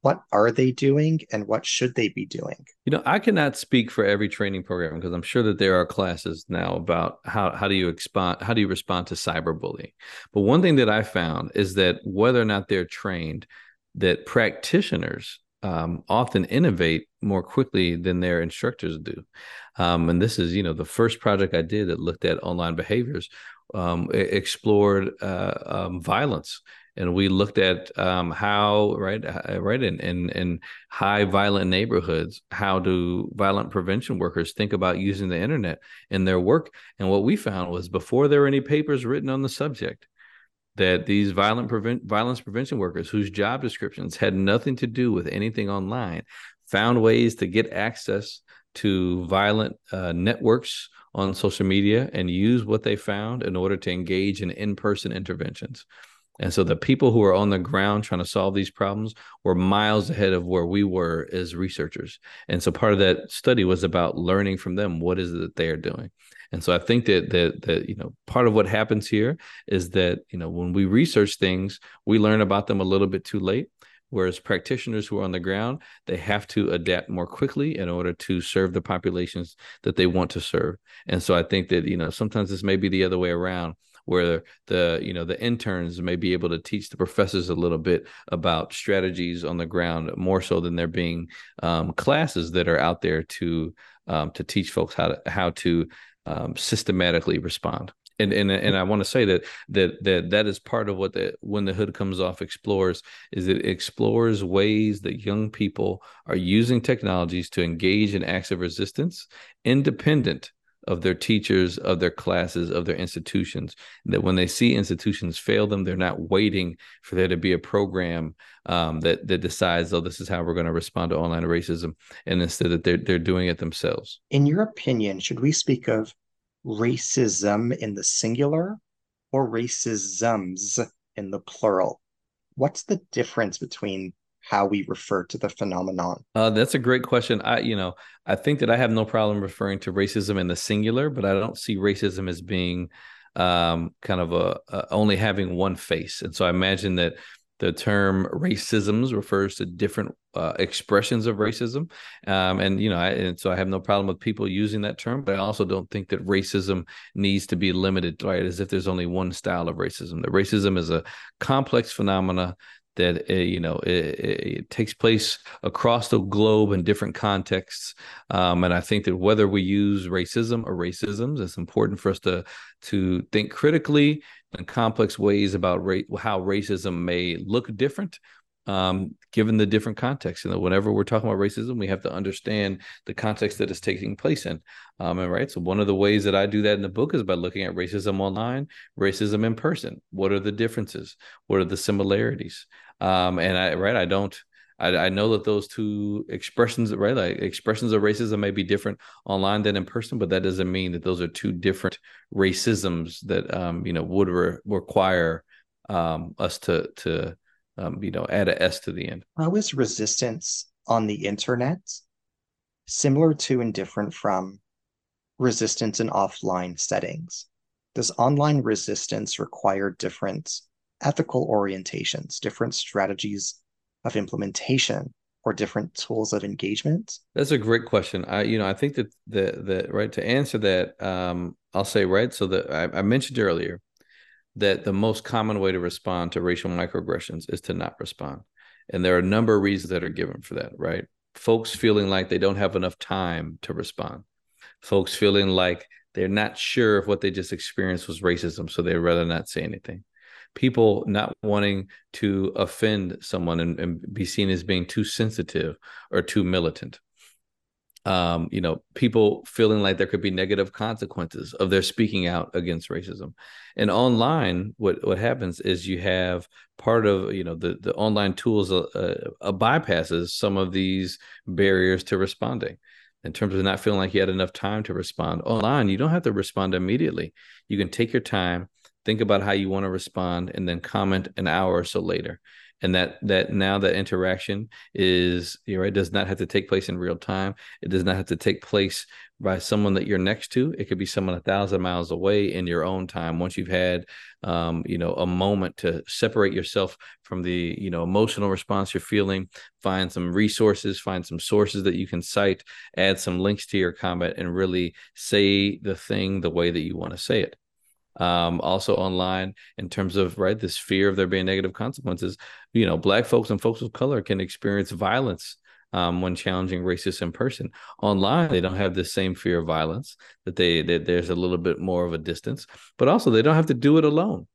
what are they doing and what should they be doing? You know, I cannot speak for every training program because I'm sure that there are classes now about how how do you respond how do you respond to cyberbullying. But one thing that I found is that whether or not they're trained, that practitioners um, often innovate more quickly than their instructors do. Um, and this is, you know, the first project I did that looked at online behaviors um, explored uh, um, violence and we looked at um, how right uh, right in, in in high violent neighborhoods how do violent prevention workers think about using the internet in their work? And what we found was before there were any papers written on the subject that these violent prevent violence prevention workers whose job descriptions had nothing to do with anything online found ways to get access to violent uh, networks on social media and use what they found in order to engage in in-person interventions and so the people who are on the ground trying to solve these problems were miles ahead of where we were as researchers. And so part of that study was about learning from them what is it that they are doing. And so I think that that that you know part of what happens here is that you know when we research things, we learn about them a little bit too late. Whereas practitioners who are on the ground, they have to adapt more quickly in order to serve the populations that they want to serve. And so I think that you know sometimes this may be the other way around where the you know the interns may be able to teach the professors a little bit about strategies on the ground more so than there being um, classes that are out there to um, to teach folks how to how to um, systematically respond. And and and I want to say that that that that is part of what the when the hood comes off explores is it explores ways that young people are using technologies to engage in acts of resistance independent of their teachers, of their classes, of their institutions. That when they see institutions fail them, they're not waiting for there to be a program um, that that decides, oh, this is how we're going to respond to online racism, and instead that they're they're doing it themselves. In your opinion, should we speak of racism in the singular or racisms in the plural? What's the difference between how we refer to the phenomenon? Uh, that's a great question. I, you know, I think that I have no problem referring to racism in the singular, but I don't see racism as being um, kind of a, a only having one face. And so I imagine that the term racisms refers to different uh, expressions of racism, um, and you know, I, and so I have no problem with people using that term. But I also don't think that racism needs to be limited, right? As if there's only one style of racism. That racism is a complex phenomena that uh, you know it, it, takes place across the globe in different contexts um, and i think that whether we use racism or racisms it's important for us to to think critically in complex ways about ra- how racism may look different um, given the different context. You know, whenever we're talking about racism, we have to understand the context that it's taking place in. Um, and right, so one of the ways that I do that in the book is by looking at racism online, racism in person. What are the differences? What are the similarities? Um, and I right, I don't. I, I know that those two expressions, right, like expressions of racism may be different online than in person, but that doesn't mean that those are two different racisms that um, you know would re- require um, us to to um, you know, add a S to the end. How is resistance on the internet similar to and different from resistance in offline settings? Does online resistance require different ethical orientations, different strategies of implementation, or different tools of engagement? That's a great question. I, you know, I think that the the right to answer that, um, I'll say right. So that I, I mentioned earlier that the most common way to respond to racial microaggressions is to not respond. And there are a number of reasons that are given for that, right? Folks feeling like they don't have enough time to respond. Folks feeling like they're not sure if what they just experienced was racism, so they'd rather not say anything. People not wanting to offend someone and, and be seen as being too sensitive or too militant um, you know, people feeling like there could be negative consequences of their speaking out against racism. And online, what what happens is you have part of you know the the online tools uh, uh, bypasses some of these barriers to responding. In terms of not feeling like you had enough time to respond online, you don't have to respond immediately. You can take your time, think about how you want to respond, and then comment an hour or so later. And that that now that interaction is you know it does not have to take place in real time. It does not have to take place by someone that you're next to. It could be someone a thousand miles away in your own time. Once you've had um, you know a moment to separate yourself from the you know emotional response you're feeling find some resources find some sources that you can cite add some links to your comment and really say the thing the way that you want to say it um, also online in terms of right this fear of there being negative consequences you know black folks and folks of color can experience violence um, when challenging racists in person online they don't have the same fear of violence that they that there's a little bit more of a distance but also they don't have to do it alone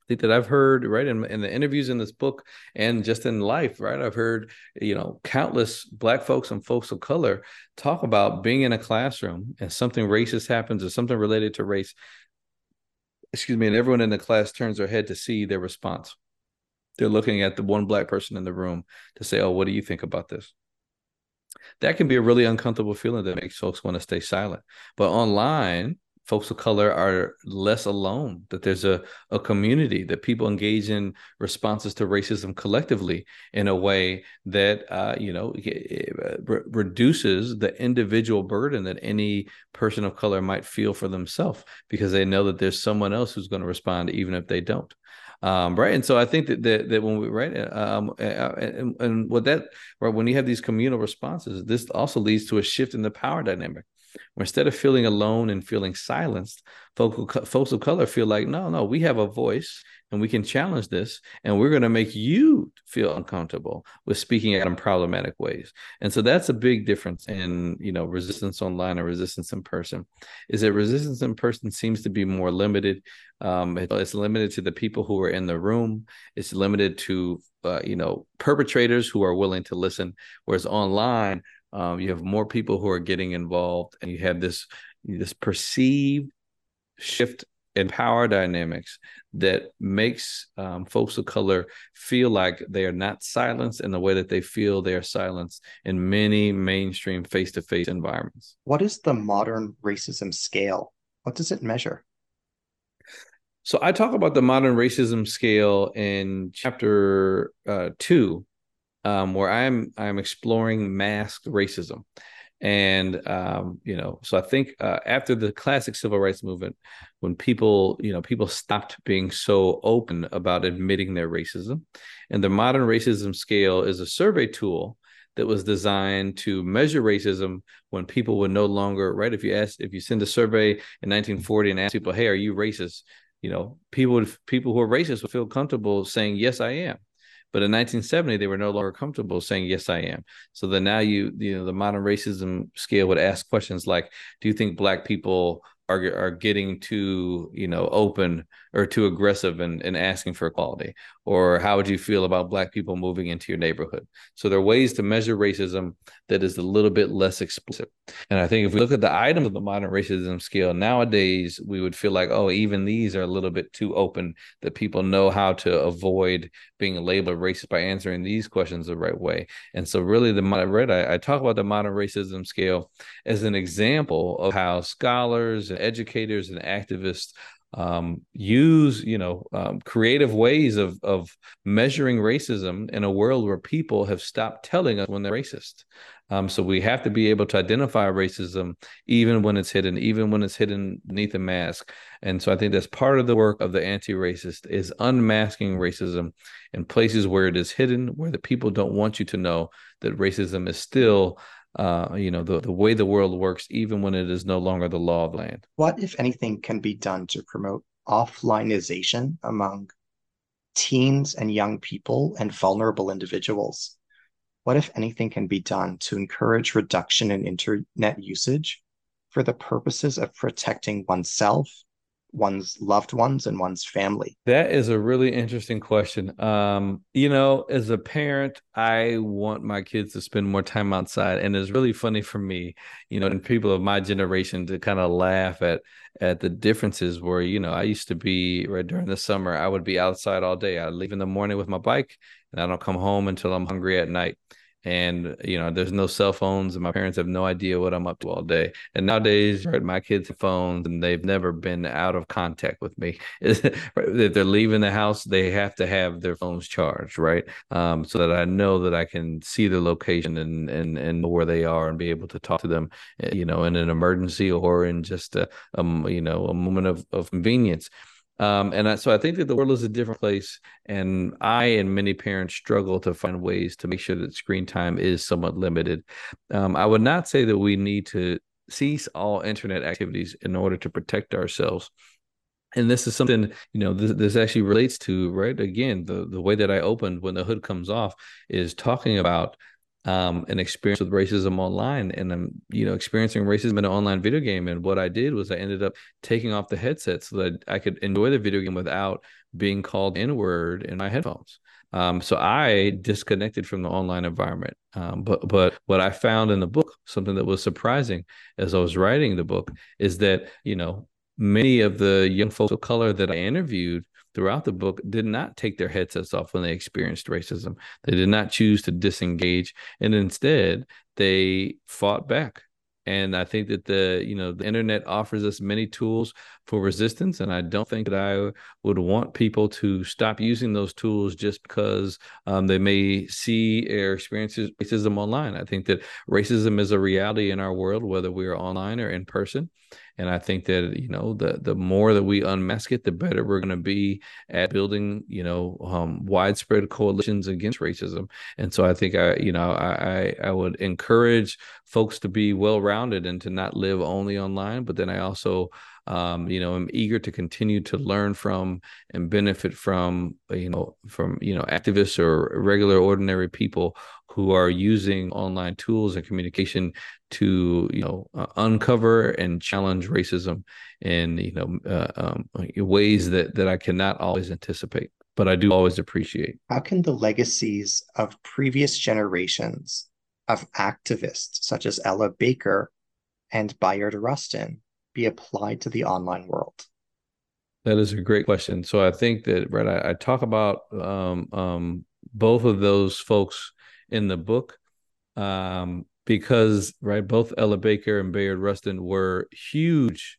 I think that I've heard right in, in the interviews in this book and just in life, right? I've heard, you know, countless black folks and folks of color talk about being in a classroom and something racist happens or something related to race excuse me, and everyone in the class turns their head to see their response. They're looking at the one black person in the room to say, "Oh, what do you think about this?" That can be a really uncomfortable feeling that makes folks want to stay silent. But online, folks of color are less alone that there's a, a community that people engage in responses to racism collectively in a way that uh, you know re- reduces the individual burden that any person of color might feel for themselves because they know that there's someone else who's going to respond even if they don't. Um, right and so i think that that, that when we right um, and, and what that right when you have these communal responses this also leads to a shift in the power dynamic where instead of feeling alone and feeling silenced, folks, folks of color feel like, no, no, we have a voice and we can challenge this, and we're going to make you feel uncomfortable with speaking out in problematic ways. And so that's a big difference in you know resistance online and resistance in person. Is that resistance in person seems to be more limited. Um, it's limited to the people who are in the room. It's limited to uh, you know perpetrators who are willing to listen. Whereas online, um, you have more people who are getting involved and you have this this perceived shift in power dynamics that makes um, folks of color feel like they are not silenced in the way that they feel they are silenced in many mainstream face-to-face environments. What is the modern racism scale? What does it measure? So i talk about the modern racism scale in chapter uh, two um, where I'm I'm exploring masked racism, and um, you know, so I think uh, after the classic civil rights movement, when people you know people stopped being so open about admitting their racism, and the modern racism scale is a survey tool that was designed to measure racism when people would no longer right if you ask if you send a survey in 1940 and ask people hey are you racist? You know people would people who are racist would feel comfortable saying yes i am but in 1970, they were no longer comfortable saying, yes, I am. So then now you, you know, the modern racism scale would ask questions like, do you think black people are are getting too you know open or too aggressive and, and asking for equality? Or how would you feel about black people moving into your neighborhood? So there are ways to measure racism that is a little bit less explicit. And i think if we look at the items of the modern racism scale nowadays we would feel like oh even these are a little bit too open that people know how to avoid being labeled racist by answering these questions the right way. And so really the I read I, I talk about the modern racism scale as an example of how scholars and educators and activists um, use you know um, creative ways of of measuring racism in a world where people have stopped telling us when they're racist. Um, so we have to be able to identify racism even when it's hidden, even when it's hidden beneath a mask. And so I think that's part of the work of the anti-racist is unmasking racism in places where it is hidden, where the people don't want you to know that racism is still uh, you know, the, the way the world works, even when it is no longer the law of land. What, if anything, can be done to promote offlineization among teens and young people and vulnerable individuals? What, if anything, can be done to encourage reduction in internet usage for the purposes of protecting oneself one's loved ones and one's family? That is a really interesting question. Um, you know, as a parent, I want my kids to spend more time outside, and it's really funny for me, you know, and people of my generation to kind of laugh at at the differences. Where you know, I used to be right during the summer, I would be outside all day. I'd leave in the morning with my bike, and I don't come home until I'm hungry at night and you know there's no cell phones and my parents have no idea what i'm up to all day. And nowadays right my kids have phones and they've never been out of contact with me. If they're leaving the house they have to have their phones charged right? Um, so that i know that i can see their location and and and know where they are and be able to talk to them eh, you know in an emergency or in just a, a you know a moment of, of convenience um, and I, so I think that the world is a different place, and I and many parents struggle to find ways to make sure that screen time is somewhat limited. Um, I would not say that we need to cease all internet activities in order to protect ourselves. And this is something you know this, this actually relates to right again the the way that I opened when the hood comes off is talking about um, an experience with racism online and I'm, you know, experiencing racism in an online video game. And what I did was I ended up taking off the headset so that I could enjoy the video game without being called N-word in my headphones. Um, so I disconnected from the online environment. Um, but but what I found in the book, something that was surprising as I was writing the book, is that you know many of the young folks of color that I interviewed throughout the book did not take their headsets off when they experienced racism. They did not choose to disengage, and instead they fought back. And I think that the you know the internet offers us many tools for resistance, and I don't think that I would want people to stop using those tools just because um, they may see or experience racism online. I think that racism is a reality in our world, whether we are online or in person. And I think that you know the the more that we unmask it, the better we're going to be at building you know um, widespread coalitions against racism. And so I think I you know I I would encourage folks to be well rounded and to not live only online. But then I also um, you know, I'm eager to continue to learn from and benefit from, you know, from, you know, activists or regular ordinary people who are using online tools and communication to you know uh, uncover and challenge racism in you know uh, um, ways that that I cannot always anticipate, but I do always appreciate. How can the legacies of previous generations of activists such as Ella Baker and Bayard Rustin be applied to the online world? That is a great question. So I think that right, I, I talk about um, um, both of those folks in the book um, because right both Ella Baker and Bayard Rustin were huge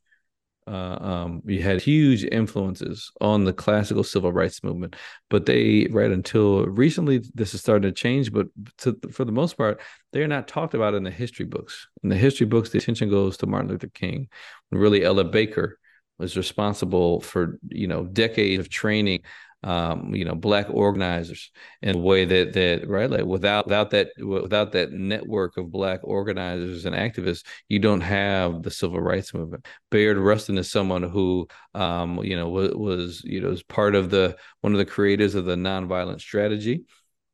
uh, um, we had huge influences on the classical civil rights movement, but they right until recently this is starting to change. But to, for the most part, they are not talked about in the history books. In the history books, the attention goes to Martin Luther King, when really Ella Baker was responsible for you know decades of training um, you know, black organizers in a way that that right, like without without that without that network of black organizers and activists, you don't have the civil rights movement. Bayard Rustin is someone who, um, you know, was, was you know was part of the one of the creators of the nonviolent strategy.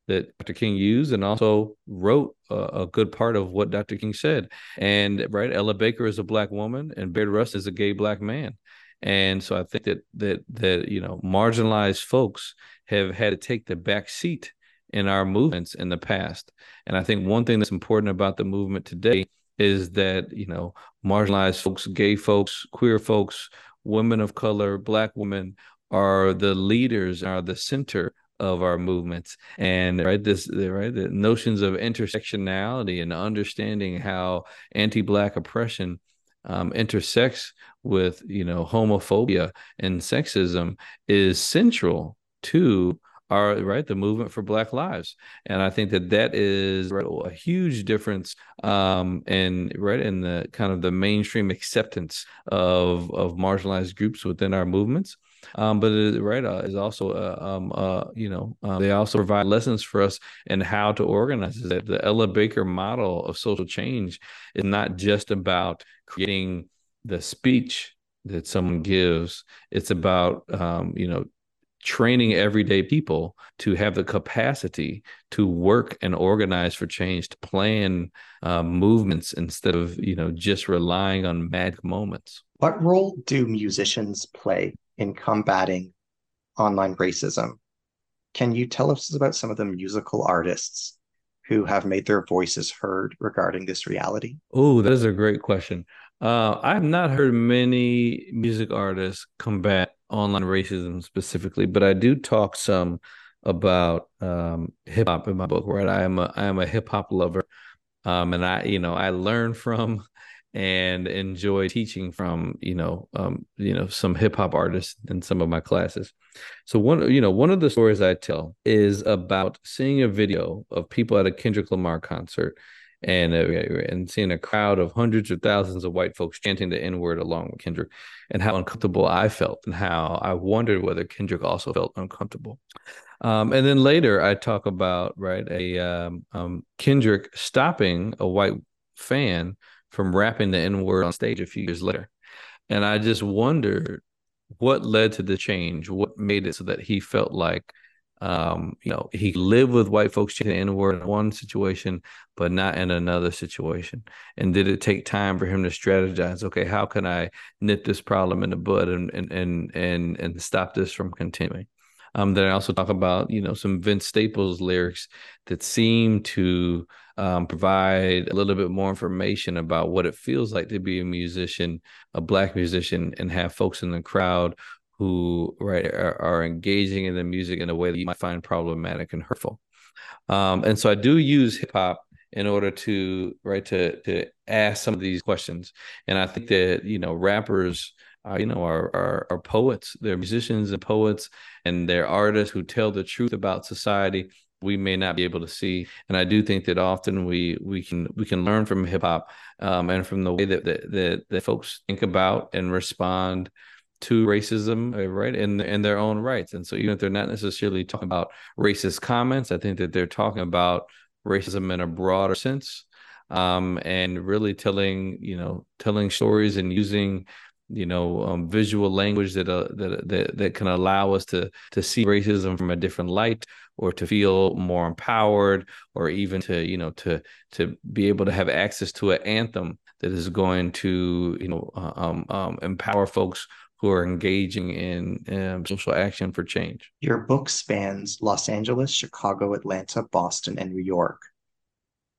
that Dr. King used and also wrote a, a, good part of what Dr. King said. And right, Ella Baker is a black woman and Bayard Rustin is a gay black man. And so I think that that that you know marginalized folks have had to take the back seat in our movements in the past. And I think one thing that's important about the movement today is that you know marginalized folks, gay folks, queer folks, women of color, black women are the leaders, are the center of our movements and right this right the notions of intersectionality and understanding how anti-black oppression um, intersects with you know homophobia and sexism is central to our right the movement for black lives. And i think that that is right, a huge difference um in right in the kind of the mainstream acceptance of of marginalized groups within our movements um, but it, right uh, is also uh, um, uh, you know um, they also provide lessons for us in how to organize that the Ella Baker model of social change is not just about creating the speech that someone gives. It's about um, you know training everyday people to have the capacity to work and organize for change to plan uh, movements instead of you know just relying on magic moments. What role do musicians play in combating online racism. Can you tell us about some of the musical artists who have made their voices heard regarding this reality? Oh, that is a great question. Uh, I have not heard many music artists combat online racism specifically, but I do talk some about um, hip hop in my book. Right, I am a I am a hip hop lover, um, and I you know I learn from and enjoy teaching from you know um, you know some hip hop artists in some of my classes. So one you know one of the stories I tell is about seeing a video of people at a Kendrick Lamar concert and uh, and seeing a crowd of hundreds of thousands of white folks chanting the N word along with Kendrick, and how uncomfortable I felt, and how I wondered whether Kendrick also felt uncomfortable. Um, and then later, I talk about right a um, um, Kendrick stopping a white fan from rapping the N word on stage a few years later. And I just wondered what led to the change, what made it so that he felt like, um, you know, he lived with white folks chanting the N word in one situation, but not in another situation. And did it take time for him to strategize? Okay, how can I nip this problem in the bud and and and and, and stop this from continuing? Um, then I also talk about you know some Vince Staples lyrics that seem to um, provide a little bit more information about what it feels like to be a musician, a black musician, and have folks in the crowd who right are, are engaging in the music in a way that you might find problematic and hurtful. Um, and so I do use hip hop in order to right to to ask some of these questions. And I think that you know rappers. Uh, you know, are, are are poets. They're musicians and poets, and they're artists who tell the truth about society we may not be able to see. And i do think that often we we can we can learn from hip hop um, and from the way that, that that that folks think about and respond to racism uh, right in in their own rights. And so even if they're not necessarily talking about racist comments i think that they're talking about racism in a broader sense um, and really telling you know telling stories and using you know um, visual language that, uh, that that that can allow us to to see racism from a different light or to feel more empowered or even to you know to to be able to have access to an anthem that is going to you know uh, um, um, empower folks who are engaging in um, social action for change. Your book spans Los Angeles, Chicago, Atlanta, Boston, and New York.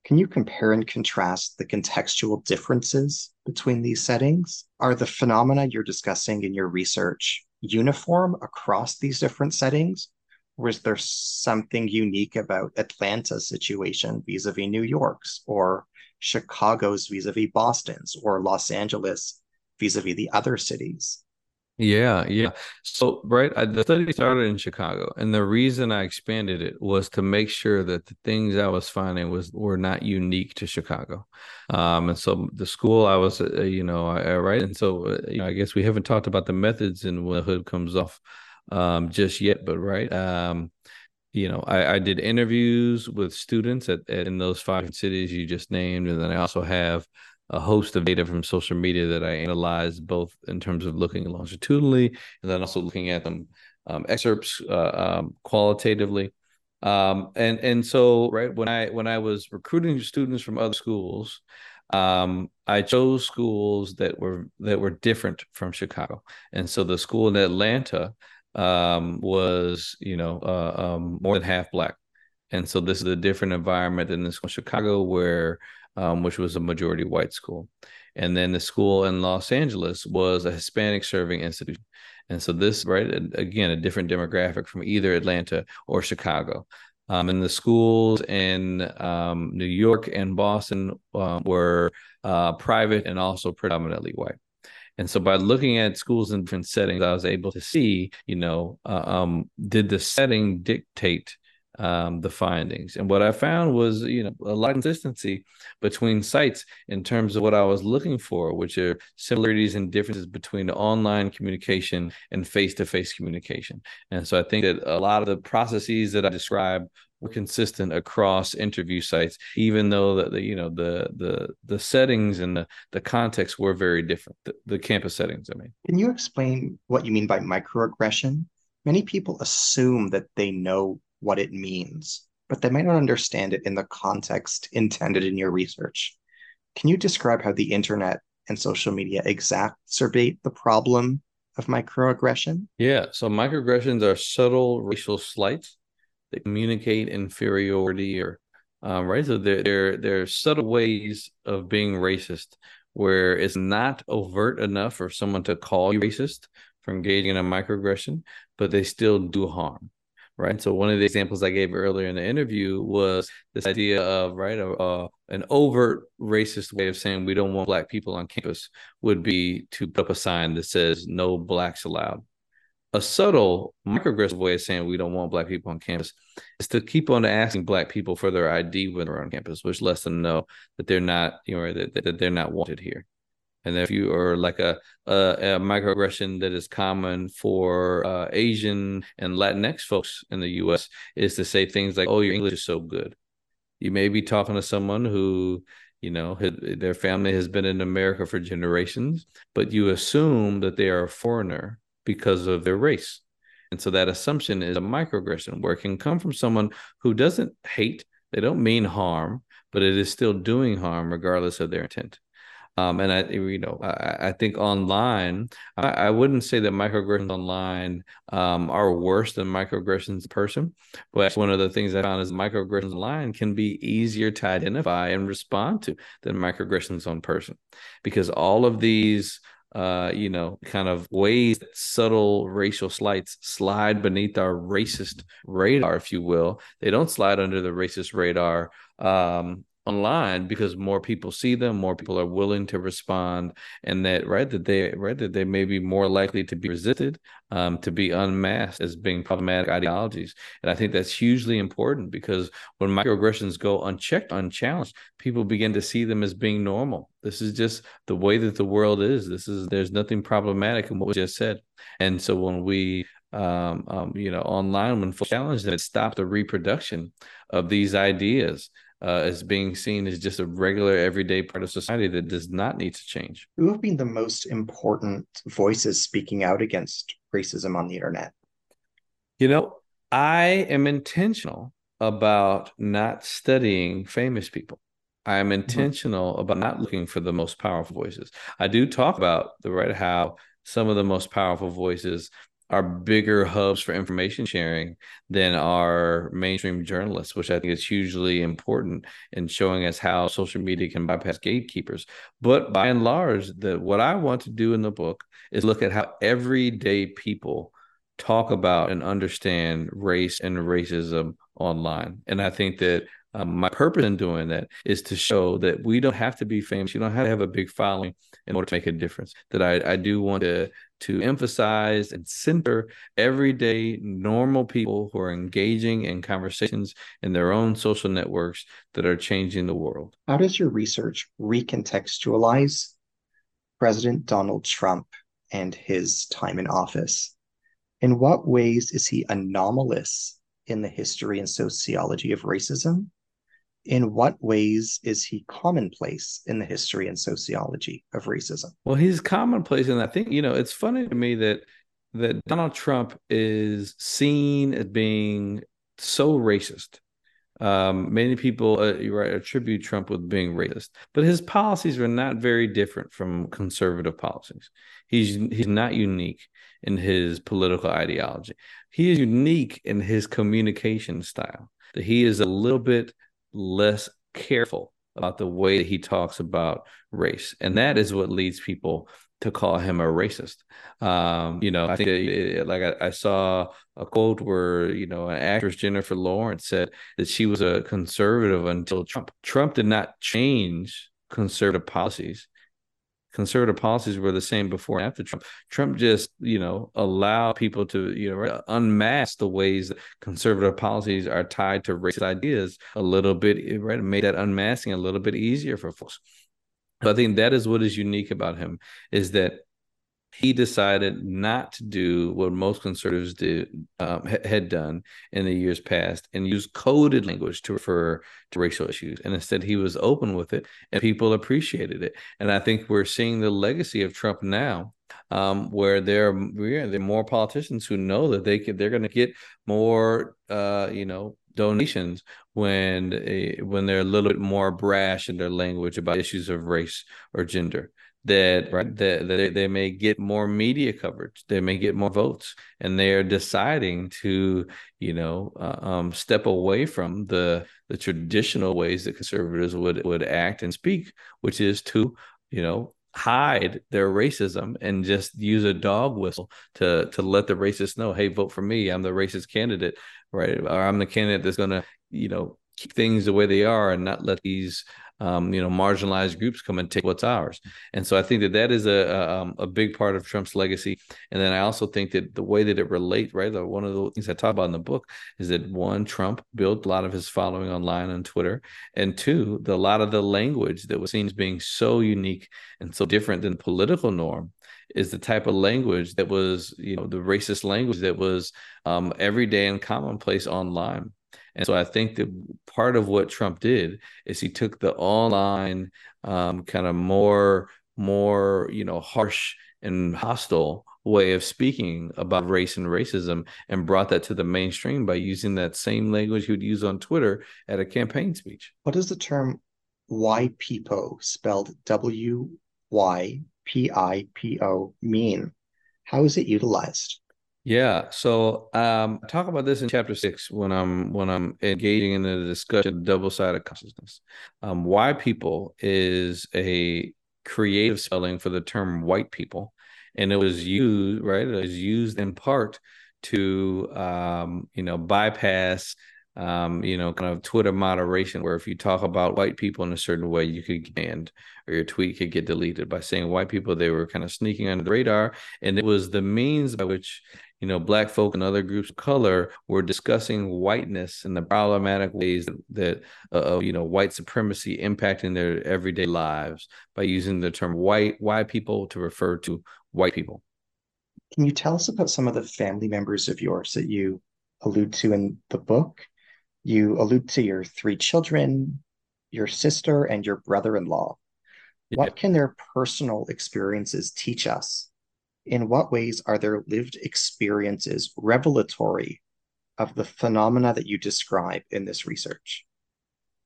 Can you compare and contrast the contextual differences between these settings? Are the phenomena you're discussing in your research uniform across these different settings? Or is there something unique about Atlanta's situation vis a vis New York's, or Chicago's vis a vis Boston's, or Los Angeles vis a vis the other cities? Yeah, yeah. So, right, I, the study started in Chicago, and the reason I expanded it was to make sure that the things I was finding was were not unique to Chicago. Um, and so the school I was, uh, you know, I, right, and so uh, you know, I guess we haven't talked about the methods and when hood comes off um, just yet, but right, um, you know, I, I did interviews with students at, at in those five cities you just named, and then I also have a host of data from social media that I analyzed both in terms of looking longitudinally and then also looking at them um, excerpts uh, um, qualitatively. Um, and and so right when I when I was recruiting students from other schools, um, I chose schools that were that were different from Chicago, and so the school in Atlanta um, was you know uh, um, more than half black, and so this is a different environment than school in Chicago, where um, which was a majority white school, and then the school in Los Angeles was a Hispanic serving institution, and so this right again a different demographic from either Atlanta or Chicago. Um, and the schools in um, New York and Boston uh, were uh, private and also predominantly white. And so by looking at schools in different settings, I was able to see, you know, uh, um, did the setting dictate um, the findings? And what I found was, you know, a lot of consistency between sites in terms of what I was looking for, which are similarities and differences between online communication and face-to-face communication. And so I think that a lot of the processes that I described were consistent across interview sites, even though the, the you know the the the settings and the the context were very different. The, the campus settings, I mean. Can you explain what you mean by microaggression? Many people assume that they know what it means, but they might not understand it in the context intended in your research. Can you describe how the internet and social media exacerbate the problem of microaggression? Yeah, so microaggressions are subtle racial slights that communicate inferiority or um, right so there there there are subtle ways of being racist where it's not overt enough for someone to call you racist for engaging in a microaggression but they still do harm right so one of the examples i gave earlier in the interview was this idea of right uh, an overt racist way of saying we don't want black people on campus would be to put up a sign that says no blacks allowed a subtle microaggressive way of saying we don't want black people on campus is to keep on asking black people for their ID when they're on campus, which lets them know that they're not, you know, that, that they're not wanted here. And if you are like a, a, a microaggression that is common for uh, Asian and Latinx folks in the U.S. is to say things like, "Oh, your English is so good." You may be talking to someone who, you know, their family has been in America for generations, but you assume that they are a foreigner because of their race. And so that assumption is a microaggression where it can come from someone who doesn't hate, they don't mean harm, but it is still doing harm regardless of their intent. Um, and I, you know, I, I think online, I, I, wouldn't say that microaggressions online um, are worse than microaggressions in person. But one of the things I found is microaggressions online can be easier to identify and respond to than microaggressions on person, because all of these uh, you know, kind of ways that subtle racial slights slide beneath our racist radar, if you will. They don't slide under the racist radar um, online because more people see them more people are willing to respond and that right that they right that they may be more likely to be resisted um, to be unmasked as being problematic ideologies. And i think that's hugely important because when microaggressions go unchecked unchallenged people begin to see them as being normal. This is just the way that the world is. This is there's nothing problematic in what was just said. And so when we um, um, you know, online when challenged that stop the reproduction of these ideas uh, as being seen as just a regular everyday part of society that does not need to change. Who have been the most important voices speaking out against racism on the internet? You know, I am intentional about not studying famous people. I am mm-hmm. intentional mm-hmm. about not looking for the most powerful voices. I do talk about the right how some of the most powerful voices are bigger hubs for information sharing than our mainstream journalists, which I think is hugely important in showing us how social media can bypass gatekeepers. But by and large, the what I want to do in the book is look at how everyday people talk about and understand race and racism online. And I think that um, my purpose in doing that is to show that we don't have to be famous. You don't have to have a big following in order to make a difference. That I, I do want to to emphasize and center everyday normal people who are engaging in conversations in their own social networks that are changing the world. How does your research recontextualize President Donald Trump and his time in office? In what ways is he anomalous in the history and sociology of racism? In what ways is he commonplace in the history and sociology of racism? Well, he's commonplace, in that thing. you know it's funny to me that that Donald Trump is seen as being so racist. Um, many people uh, right, attribute Trump with being racist, but his policies are not very different from conservative policies. He's he's not unique in his political ideology. He is unique in his communication style. That he is a little bit less careful about the way that he talks about race, and that is what leads people to call him a racist. Um, you know, I think it, like I, I, saw a quote where you know an actress Jennifer Lawrence said that she was a conservative until Trump. Trump did not change conservative policies. Conservative policies were the same before and after Trump. Trump just, you know, allowed people to, you know, unmask the ways that conservative policies are tied to racist ideas a little bit, right? Made that unmasking a little bit easier for folks. But I think that is what is unique about him is that he decided not to do what most conservatives did um, had done in the years past and use coded language to refer to racial issues. And instead he was open with it and people appreciated it. And i think we're seeing the legacy of trump now um, where there are, there are more politicians who know that they they're going to get more uh, you know donations when a, when they're a little bit more brash in their language about issues of race or gender that right that, that they may get more media coverage they may get more votes and they are deciding to you know uh, um, step away from the the traditional ways that conservatives would would act and speak which is to you know hide their racism and just use a dog whistle to to let the racists know hey vote for me i'm the racist candidate right? Or I'm the candidate that's going to, you know, keep things the way they are and not let these, um, you know, marginalized groups come and take what's ours. And so I think that that is a a, um, a big part of Trump's legacy. And then I also think that the way that it relates, right? One of the things I talk about in the book is that one, Trump built a lot of his following online on Twitter, and two, the a lot of the language that was seen as being so unique and so different than political norm is the type of language that was, you know, the racist language that was um, everyday and commonplace online. And so I think that part of what Trump did is he took the online um, kind of more, more, you know, harsh and hostile way of speaking about race and racism and brought that to the mainstream by using that same language he would use on Twitter at a campaign speech. What does the term WYPIPO spelled W Y PIPO mean? How is it utilized? Yeah, so um, talk about this in chapter six when I'm when I'm engaging in the discussion of double-sided consciousness. Um, why people is a creative spelling for the term white people, and it was used right. It was used in part to um, you know bypass um, you know, kind of Twitter moderation, where if you talk about white people in a certain way, you could get banned or your tweet could get deleted by saying white people, they were kind of sneaking under the radar. And it was the means by which, you know, black folk and other groups of color were discussing whiteness and the problematic ways that, that uh, you know, white supremacy impacting their everyday lives by using the term white, white people to refer to white people. Can you tell us about some of the family members of yours that you allude to in the book? You allude to your three children, your sister, and your brother in law. Yeah. What can their personal experiences teach us? In what ways are their lived experiences revelatory of the phenomena that you describe in this research?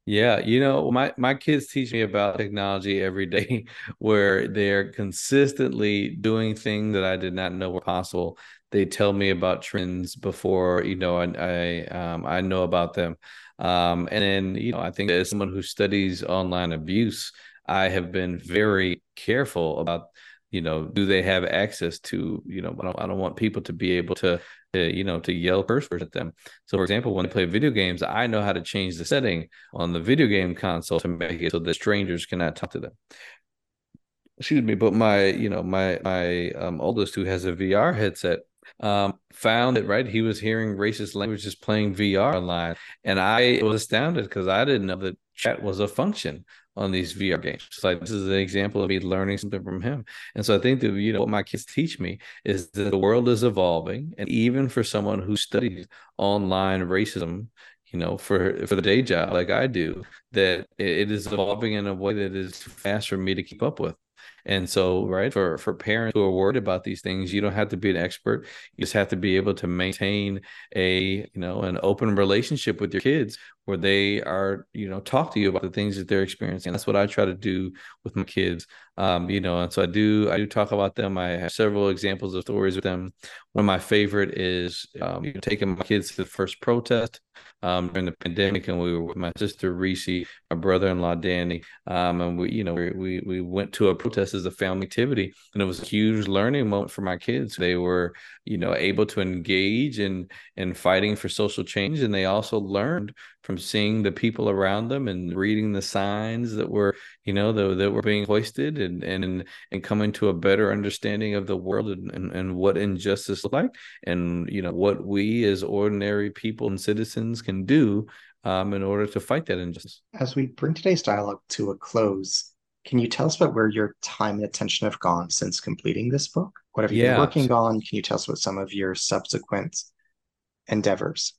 Yeah, you know, my my kids teach me about technology every day where they're consistently doing things that I did not know were possible they tell me about trends before you know I I, um, I know about them. Um, and then you know I think as someone who studies online abuse, I have been very careful about you know do they have access to you know I don't, I don't want people to be able to, to you know to yell curse words at them. So for example, when they play video games, I know how to change the setting on the video game console to make it so that strangers cannot talk to them. Excuse me but my you know my my um, oldest who has a vr headset um, found that right? He was hearing racist languages playing VR online, and I was astounded because I didn't know that chat was a function on these VR games. It's like this is an example of me learning something from him. And so I think that you know what my kids teach me is that the world is evolving, and even for someone who studies online racism, you know, for for the day job like I do, that it is evolving in a way that is fast for me to keep up with. And so, right, for for parents who are worried about these things, you don't have to be an expert. You just have to be able to maintain a, you know, an open relationship with your kids where they are, you know, talk to you about the things that they're experiencing. That's what I try to do with my kids. Um, you know, and so I do I do talk about them. I have several examples of stories with them. One of my favorite is um, you know, taking my kids to the first protest um, during the pandemic, and we were with my sister Reese, my brother-in-law Danny, um, and we, you know, we we went to a protest as a family activity, and it was a huge learning moment for my kids. They were, you know, able to engage in in fighting for social change, and they also learned from seeing the people around them and reading the signs that were, you know, that, that were being hoisted, and and and coming to a better understanding of the world and, and, and what injustice looked like, and you know what we as ordinary people and citizens can can do um, in order to fight that injustice. As we bring today's dialogue to a close, can you tell us about where your time and attention have gone since completing this book? What have you yeah. been working on? Can you tell us about some of your subsequent endeavors?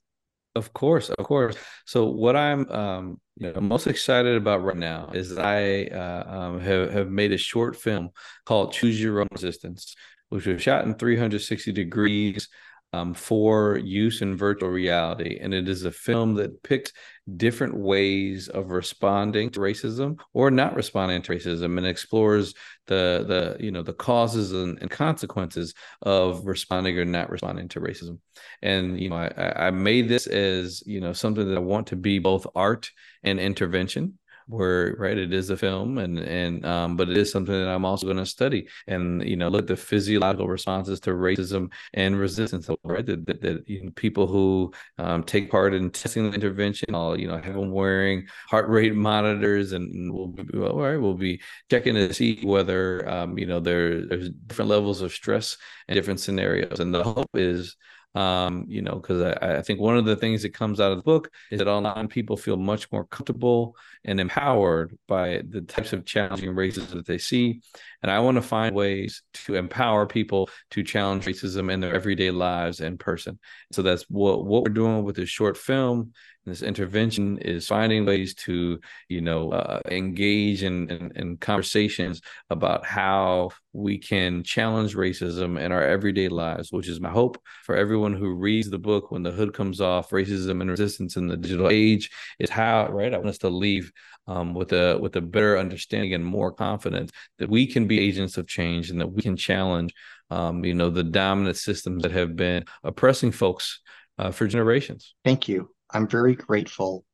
Of course, of course. So what I'm um, you know, most excited about right now is I uh, um, have have made a short film called "Choose Your Own Resistance," which was shot in 360 degrees um, for use in virtual reality. And it is a film that picks different ways of responding to racism or not responding to racism and explores the the you know the causes and, and consequences of responding or not responding to racism. And you know, I, I made this as you know something that I want to be both art and intervention where right it is a film and and um but it is something that i'm also going to study and you know look the physiological responses to racism and resistance right that, that, that you know, people who um, take part in testing the intervention i'll you know have them wearing heart rate monitors and we'll be all right we'll be checking to see whether um you know there there's different levels of stress and different scenarios. And the hope is um, you know, because I, I, think one of the things that comes out of the book is that online people feel much more comfortable and empowered by the types of challenging racism that they see. And I want to find ways to empower people to challenge racism in their everyday lives in person. So that's what, what we're doing with this short film this intervention is finding ways to you know uh, engage in, in, in conversations about how we can challenge racism in our everyday lives which is my hope for everyone who reads the book when the hood comes off racism and resistance in the digital age is how right i want us to leave um, with a with a better understanding and more confidence that we can be agents of change and that we can challenge um, you know the dominant systems that have been oppressing folks uh, for generations thank you I'm very grateful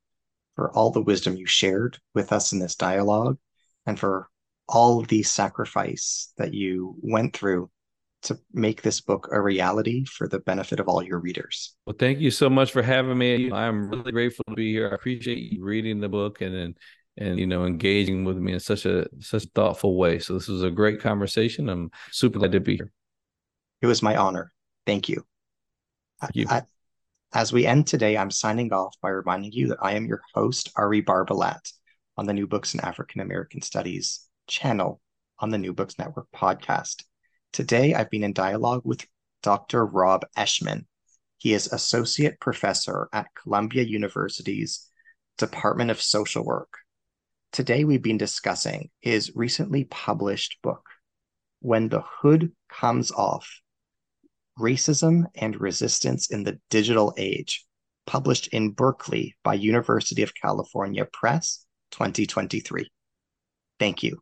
for all the wisdom you shared with us in this dialogue and for all the sacrifice that you went through to make this book a reality for the benefit of all your readers. Well, thank you so much for having me. I'm really grateful to be here. I appreciate you reading the book and and, and you know engaging with me in such a such thoughtful way. So this was a great conversation. I'm super glad to be here. It was my honor. Thank you. Thank you. I, as we end today, I'm signing off by reminding you that I am your host, Ari Barbalat, on the New Books in African American Studies channel on the New Books Network podcast. Today, I've been in dialogue with Dr. Rob Eschmann. He is Associate Professor at Columbia University's Department of Social Work. Today, we've been discussing his recently published book, When the Hood Comes Off Racism and Resistance in the Digital Age, published in Berkeley by University of California Press 2023. Thank you.